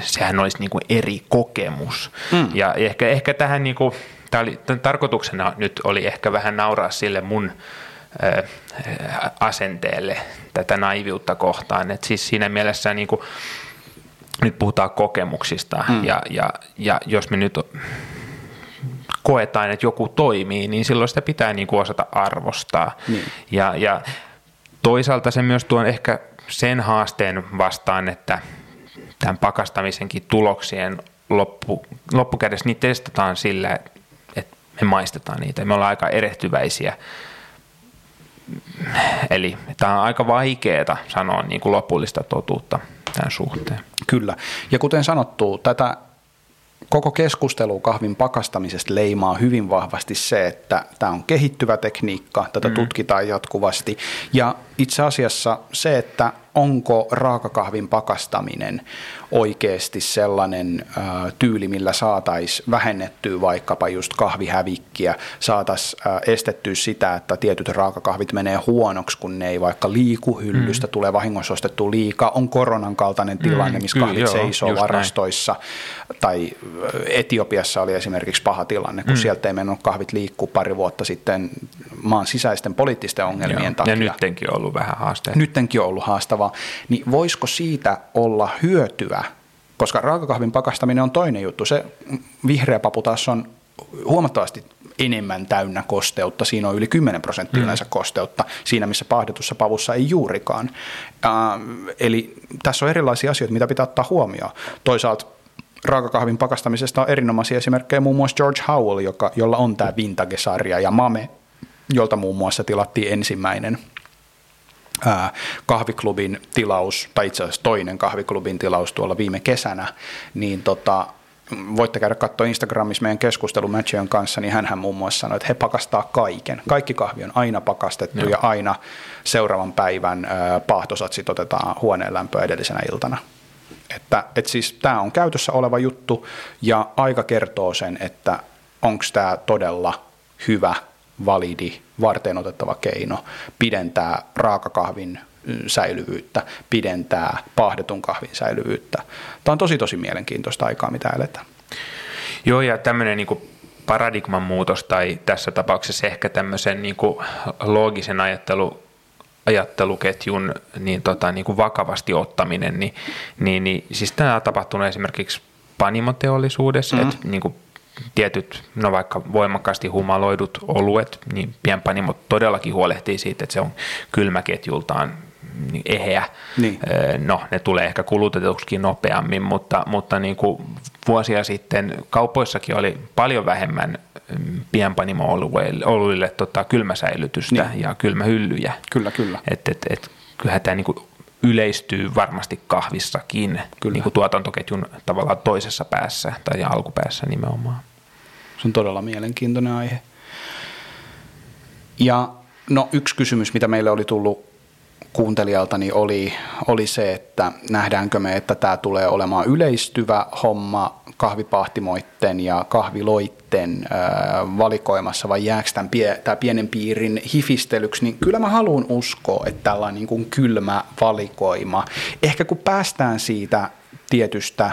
sehän olisi niin kuin eri kokemus. Mm. Ja ehkä, ehkä tähän, niin kuin, tää oli, tarkoituksena nyt oli ehkä vähän nauraa sille mun asenteelle tätä naiviutta kohtaan. Et siis siinä mielessä niin kuin, nyt puhutaan kokemuksista mm. ja, ja, ja jos me nyt koetaan, että joku toimii, niin silloin sitä pitää niin kuin osata arvostaa. Niin. Ja, ja toisaalta se myös tuo ehkä sen haasteen vastaan, että tämän pakastamisenkin tuloksien loppu, loppukädessä niitä testataan sillä, että me maistetaan niitä. Me ollaan aika erehtyväisiä. Eli tämä on aika vaikeaa sanoa niin kuin lopullista totuutta tämän suhteen. Kyllä. Ja kuten sanottu, tätä koko keskustelu kahvin pakastamisesta leimaa hyvin vahvasti se, että tämä on kehittyvä tekniikka, tätä mm. tutkitaan jatkuvasti. Ja itse asiassa se, että onko raakakahvin pakastaminen oikeasti sellainen äh, tyyli, millä saataisiin vähennettyä vaikkapa just kahvihävikkiä, saataisiin äh, estettyä sitä, että tietyt raakakahvit menee huonoksi, kun ne ei vaikka liiku hyllystä, mm. tulee vahingossa ostettu liikaa, on koronan kaltainen tilanne, mm, missä kahvit joo, seisoo varastoissa, näin. tai Etiopiassa oli esimerkiksi paha tilanne, kun mm. sieltä ei mennyt kahvit liikkuu pari vuotta sitten maan sisäisten poliittisten ongelmien joo. takia. Ja nyttenkin on ollut vähän haasteita. Nyttenkin on ollut haastavaa. Niin voisiko siitä olla hyötyä koska raakakahvin pakastaminen on toinen juttu. Se vihreä papu taas on huomattavasti enemmän täynnä kosteutta. Siinä on yli 10 prosenttia mm. yleensä kosteutta, siinä missä paahdetussa pavussa ei juurikaan. Äh, eli tässä on erilaisia asioita, mitä pitää ottaa huomioon. Toisaalta raakakahvin pakastamisesta on erinomaisia esimerkkejä muun muassa George Howell, joka, jolla on tämä Vintage-sarja, ja Mame, jolta muun muassa tilattiin ensimmäinen – kahviklubin tilaus, tai itse asiassa toinen kahviklubin tilaus tuolla viime kesänä, niin tota, voitte käydä katsoa Instagramissa meidän keskustelu Matthewn kanssa, niin hän muun muassa sanoi, että he pakastaa kaiken. Kaikki kahvi on aina pakastettu Joo. ja aina seuraavan päivän pahtosatsit otetaan huoneen lämpöä edellisenä iltana. Että, että siis tämä on käytössä oleva juttu ja aika kertoo sen, että onko tämä todella hyvä validi, varten otettava keino pidentää raakakahvin säilyvyyttä, pidentää pahdetun kahvin säilyvyyttä. Tämä on tosi tosi mielenkiintoista aikaa, mitä eletään. Joo, ja tämmöinen niin paradigman muutos tai tässä tapauksessa ehkä tämmöisen niin kuin loogisen ajattelu, ajatteluketjun niin, tota, niin kuin vakavasti ottaminen, niin, niin, niin siis tämä on tapahtunut esimerkiksi panimoteollisuudessa, mm-hmm. että niin kuin tietyt, no vaikka voimakkaasti humaloidut oluet, niin pienpanimot todellakin huolehtii siitä, että se on kylmäketjultaan eheä. Niin. No, ne tulee ehkä kulutetuksikin nopeammin, mutta, mutta niin kuin vuosia sitten kaupoissakin oli paljon vähemmän mm, pienpanimo-oluille tota, kylmäsäilytystä niin. ja kylmähyllyjä. Kyllä, kyllä. Et, et, et, kyllähän tämä niin yleistyy varmasti kahvissakin Kyllä. Niin kuin tuotantoketjun tavallaan toisessa päässä tai alkupäässä nimenomaan. Se on todella mielenkiintoinen aihe. Ja no yksi kysymys, mitä meille oli tullut kuuntelijalta, niin oli, oli se, että nähdäänkö me, että tämä tulee olemaan yleistyvä homma kahvipahtimoitten ja kahviloitten valikoimassa vai jääkö tämän pie, tämä pienen piirin hifistelyksi, niin kyllä mä haluan uskoa, että tällainen niin kuin kylmä valikoima, ehkä kun päästään siitä tietystä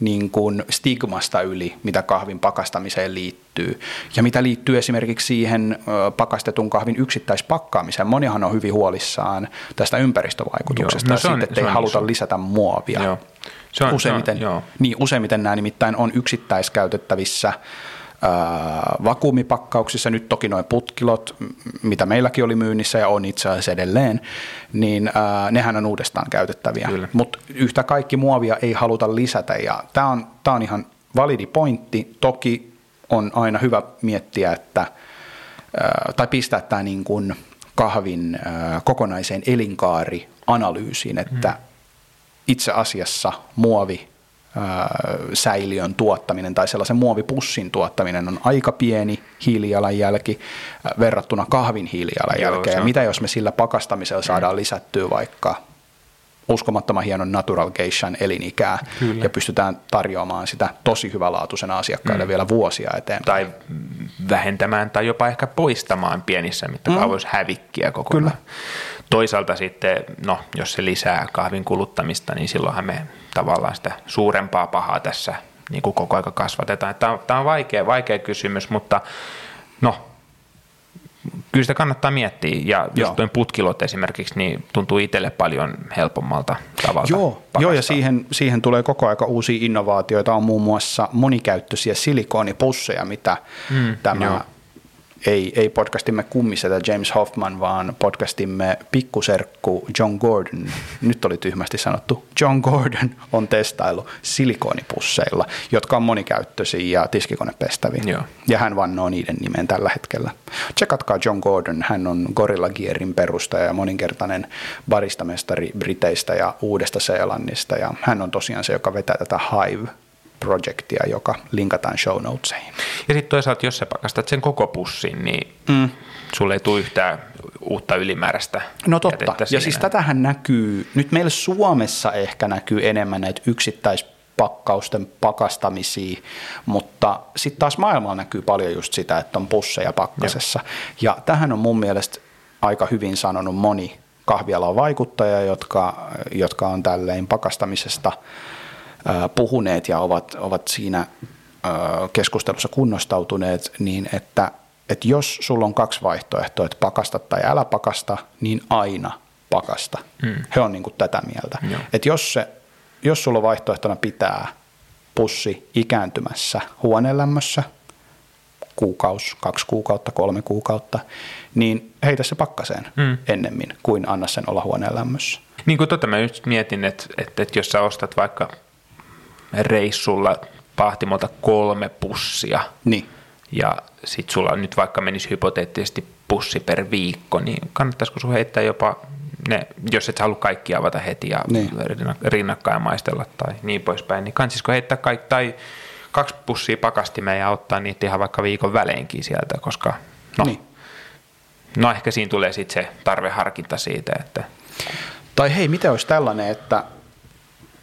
niin kuin stigmasta yli, mitä kahvin pakastamiseen liittyy. Ja mitä liittyy esimerkiksi siihen pakastetun kahvin yksittäispakkaamiseen. Monihan on hyvin huolissaan tästä ympäristövaikutuksesta Joo, no siitä, että ei haluta iso. lisätä muovia. Joo. Se on, useimmiten, se on, niin, useimmiten nämä nimittäin on yksittäiskäytettävissä vakuumipakkauksissa, nyt toki noin putkilot, mitä meilläkin oli myynnissä ja on itse asiassa edelleen, niin ää, nehän on uudestaan käytettäviä. Mutta yhtä kaikki muovia ei haluta lisätä ja tämä on, tää on ihan validi pointti. Toki on aina hyvä miettiä, että, ää, tai pistää tämä niin kuin kahvin ää, kokonaiseen elinkaarianalyysiin, että mm. itse asiassa muovi säiliön tuottaminen tai sellaisen muovipussin tuottaminen on aika pieni hiilijalanjälki verrattuna kahvin hiilijalanjälkeen. Ja mitä jos me sillä pakastamisella saadaan lisättyä vaikka uskomattoman hienon natural geishan elinikää Kyllä. ja pystytään tarjoamaan sitä tosi hyvälaatuisena asiakkaille mm. vielä vuosia eteenpäin. Tai vähentämään tai jopa ehkä poistamaan pienissä mittakaavoissa mm. hävikkiä kokonaan. Kyllä. Toisaalta sitten, no, jos se lisää kahvin kuluttamista, niin silloinhan me tavallaan sitä suurempaa pahaa tässä niin kuin koko aika kasvatetaan. Tämä on, tämä on vaikea, vaikea kysymys, mutta no, kyllä sitä kannattaa miettiä. Ja just tuon putkilot esimerkiksi niin tuntuu itselle paljon helpommalta tavalta. Joo, Joo ja siihen, siihen tulee koko aika uusia innovaatioita. On muun muassa monikäyttöisiä silikoonipusseja, mitä mm, tämä joo ei, ei podcastimme kummisetä James Hoffman, vaan podcastimme pikkuserkku John Gordon, nyt oli tyhmästi sanottu, John Gordon on testailu silikoonipusseilla, jotka on monikäyttöisiä ja tiskikonepestäviä. Joo. Ja hän vannoo niiden nimeen tällä hetkellä. Tsekatkaa John Gordon, hän on Gorilla Gearin perustaja ja moninkertainen baristamestari Briteistä ja Uudesta Seelannista. Ja hän on tosiaan se, joka vetää tätä Hive projektia, joka linkataan show notesihin. Ja sitten toisaalta, jos sä pakastat sen koko pussin, niin mm. sulle ei tule yhtään uutta ylimääräistä No totta, ja siinä. siis tätähän näkyy, nyt meillä Suomessa ehkä näkyy enemmän näitä yksittäispakkausten pakastamisia, mutta sitten taas maailmalla näkyy paljon just sitä, että on pusseja pakkasessa. Ja tähän on mun mielestä aika hyvin sanonut moni kahvialan vaikuttaja, jotka, jotka on tälleen pakastamisesta puhuneet ja ovat, ovat siinä keskustelussa kunnostautuneet, niin että, että jos sulla on kaksi vaihtoehtoa, että pakasta tai älä pakasta, niin aina pakasta. Mm. He on niin kuin tätä mieltä. Joo. Että jos, se, jos sulla on vaihtoehtona pitää pussi ikääntymässä huonelämmössä, kuukaus, kaksi kuukautta, kolme kuukautta, niin heitä se pakkaseen mm. ennemmin kuin anna sen olla huoneen lämmössä. Niin kuin tota mä just mietin, että, että, että jos sä ostat vaikka reissulla pahtimolta kolme pussia, Niin. ja sit sulla nyt vaikka menisi hypoteettisesti pussi per viikko, niin kannattaisiko sun heittää jopa ne, jos et halua kaikki avata heti ja Niin. rinnakkain maistella tai niin poispäin, niin kannattaisiko heittää kaikki, tai kaksi pussia pakastimeen ja ottaa niitä ihan vaikka viikon väleinkin sieltä, koska no, Niin. no ehkä siinä tulee sitten se tarveharkinta siitä, että Tai hei, miten olisi tällainen, että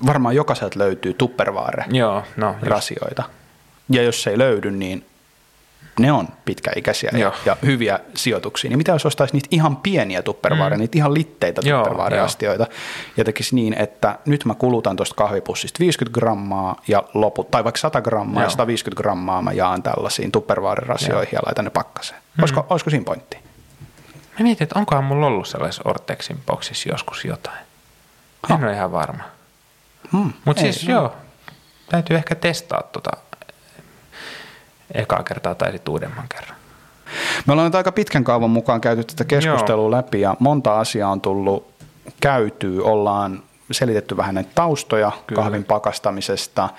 varmaan jokaiselta löytyy tupperware joo, no rasioita. Ja jos se ei löydy, niin ne on pitkäikäisiä ja, Joo. ja hyviä sijoituksia. Niin mitä jos ostaisi niitä ihan pieniä tupperware, mm. niitä ihan litteitä Joo, tupperware-astioita ja tekisi niin, että nyt mä kulutan tuosta kahvipussista 50 grammaa ja loput, tai vaikka 100 grammaa ja Joo. 150 grammaa mä jaan tällaisiin tupperware-rasioihin ja laitan ne pakkaseen. Mm. Olisiko, olisiko siinä pointti? Mä mietin, että onkohan mulla ollut sellaisessa Ortexin boksissa joskus jotain. En ole ihan varma. Hmm, Mutta siis joo, täytyy ehkä testaa tota ekaa kertaa tai sitten uudemman kerran. Me ollaan nyt aika pitkän kaavan mukaan käyty tätä keskustelua läpi ja monta asiaa on tullut käytyä. Ollaan selitetty vähän näitä taustoja Kyllä. kahvin pakastamisesta.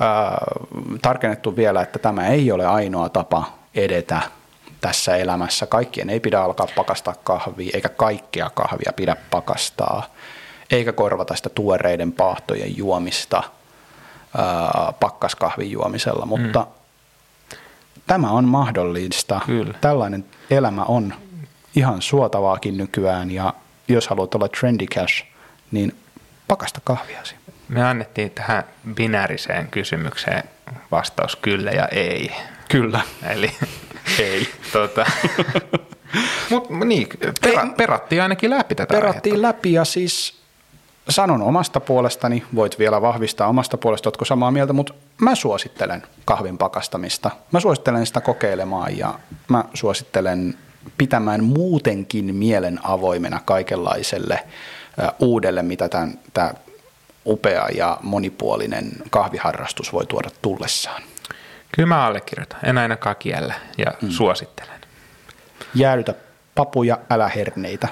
Ää, tarkennettu vielä, että tämä ei ole ainoa tapa edetä tässä elämässä. Kaikkien ei pidä alkaa pakastaa kahvia, eikä kaikkea kahvia pidä pakastaa, eikä korvata sitä tuoreiden paahtojen juomista ää, pakkaskahvin juomisella, mutta mm tämä on mahdollista. Kyllä. Tällainen elämä on ihan suotavaakin nykyään ja jos haluat olla trendy cash, niin pakasta kahviasi. Me annettiin tähän binääriseen kysymykseen vastaus kyllä ja ei. Kyllä. Eli ei. tota. Mut niin, pera, perattiin ainakin läpi tätä Perattiin aihetta. läpi ja siis sanon omasta puolestani, voit vielä vahvistaa omasta puolesta, oletko samaa mieltä, mutta mä suosittelen kahvin pakastamista. Mä suosittelen sitä kokeilemaan ja mä suosittelen pitämään muutenkin mielen avoimena kaikenlaiselle uudelle, mitä tämä upea ja monipuolinen kahviharrastus voi tuoda tullessaan. Kyllä mä allekirjoitan. En ainakaan kiellä ja mm. suosittelen. Jäädytä papuja, älä herneitä.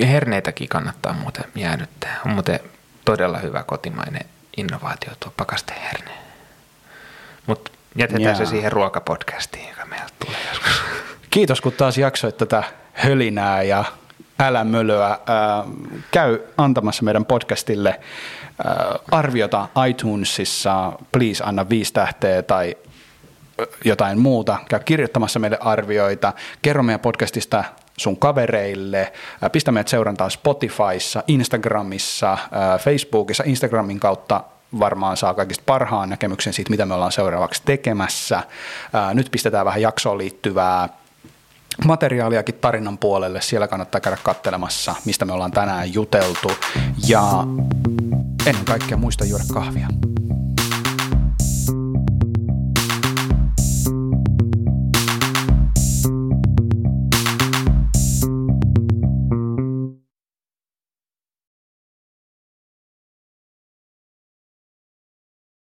Herneitäkin kannattaa muuten jäädyttää. On muuten todella hyvä kotimainen innovaatio tuo pakasteherne. Mutta jätetään Jaa. se siihen ruokapodcastiin, joka meiltä tulee joskus. Kiitos, kun taas jaksoit tätä hölinää ja älämölöä. Ää, käy antamassa meidän podcastille ää, arviota iTunesissa. Please anna viisi tähteä tai ö, jotain muuta. Käy kirjoittamassa meille arvioita. Kerro meidän podcastista sun kavereille. Pistä meidät seurantaan Spotifyssa, Instagramissa, Facebookissa. Instagramin kautta varmaan saa kaikista parhaan näkemyksen siitä, mitä me ollaan seuraavaksi tekemässä. Nyt pistetään vähän jaksoon liittyvää materiaaliakin tarinan puolelle. Siellä kannattaa käydä katselemassa, mistä me ollaan tänään juteltu. Ja ennen kaikkea muista juoda kahvia.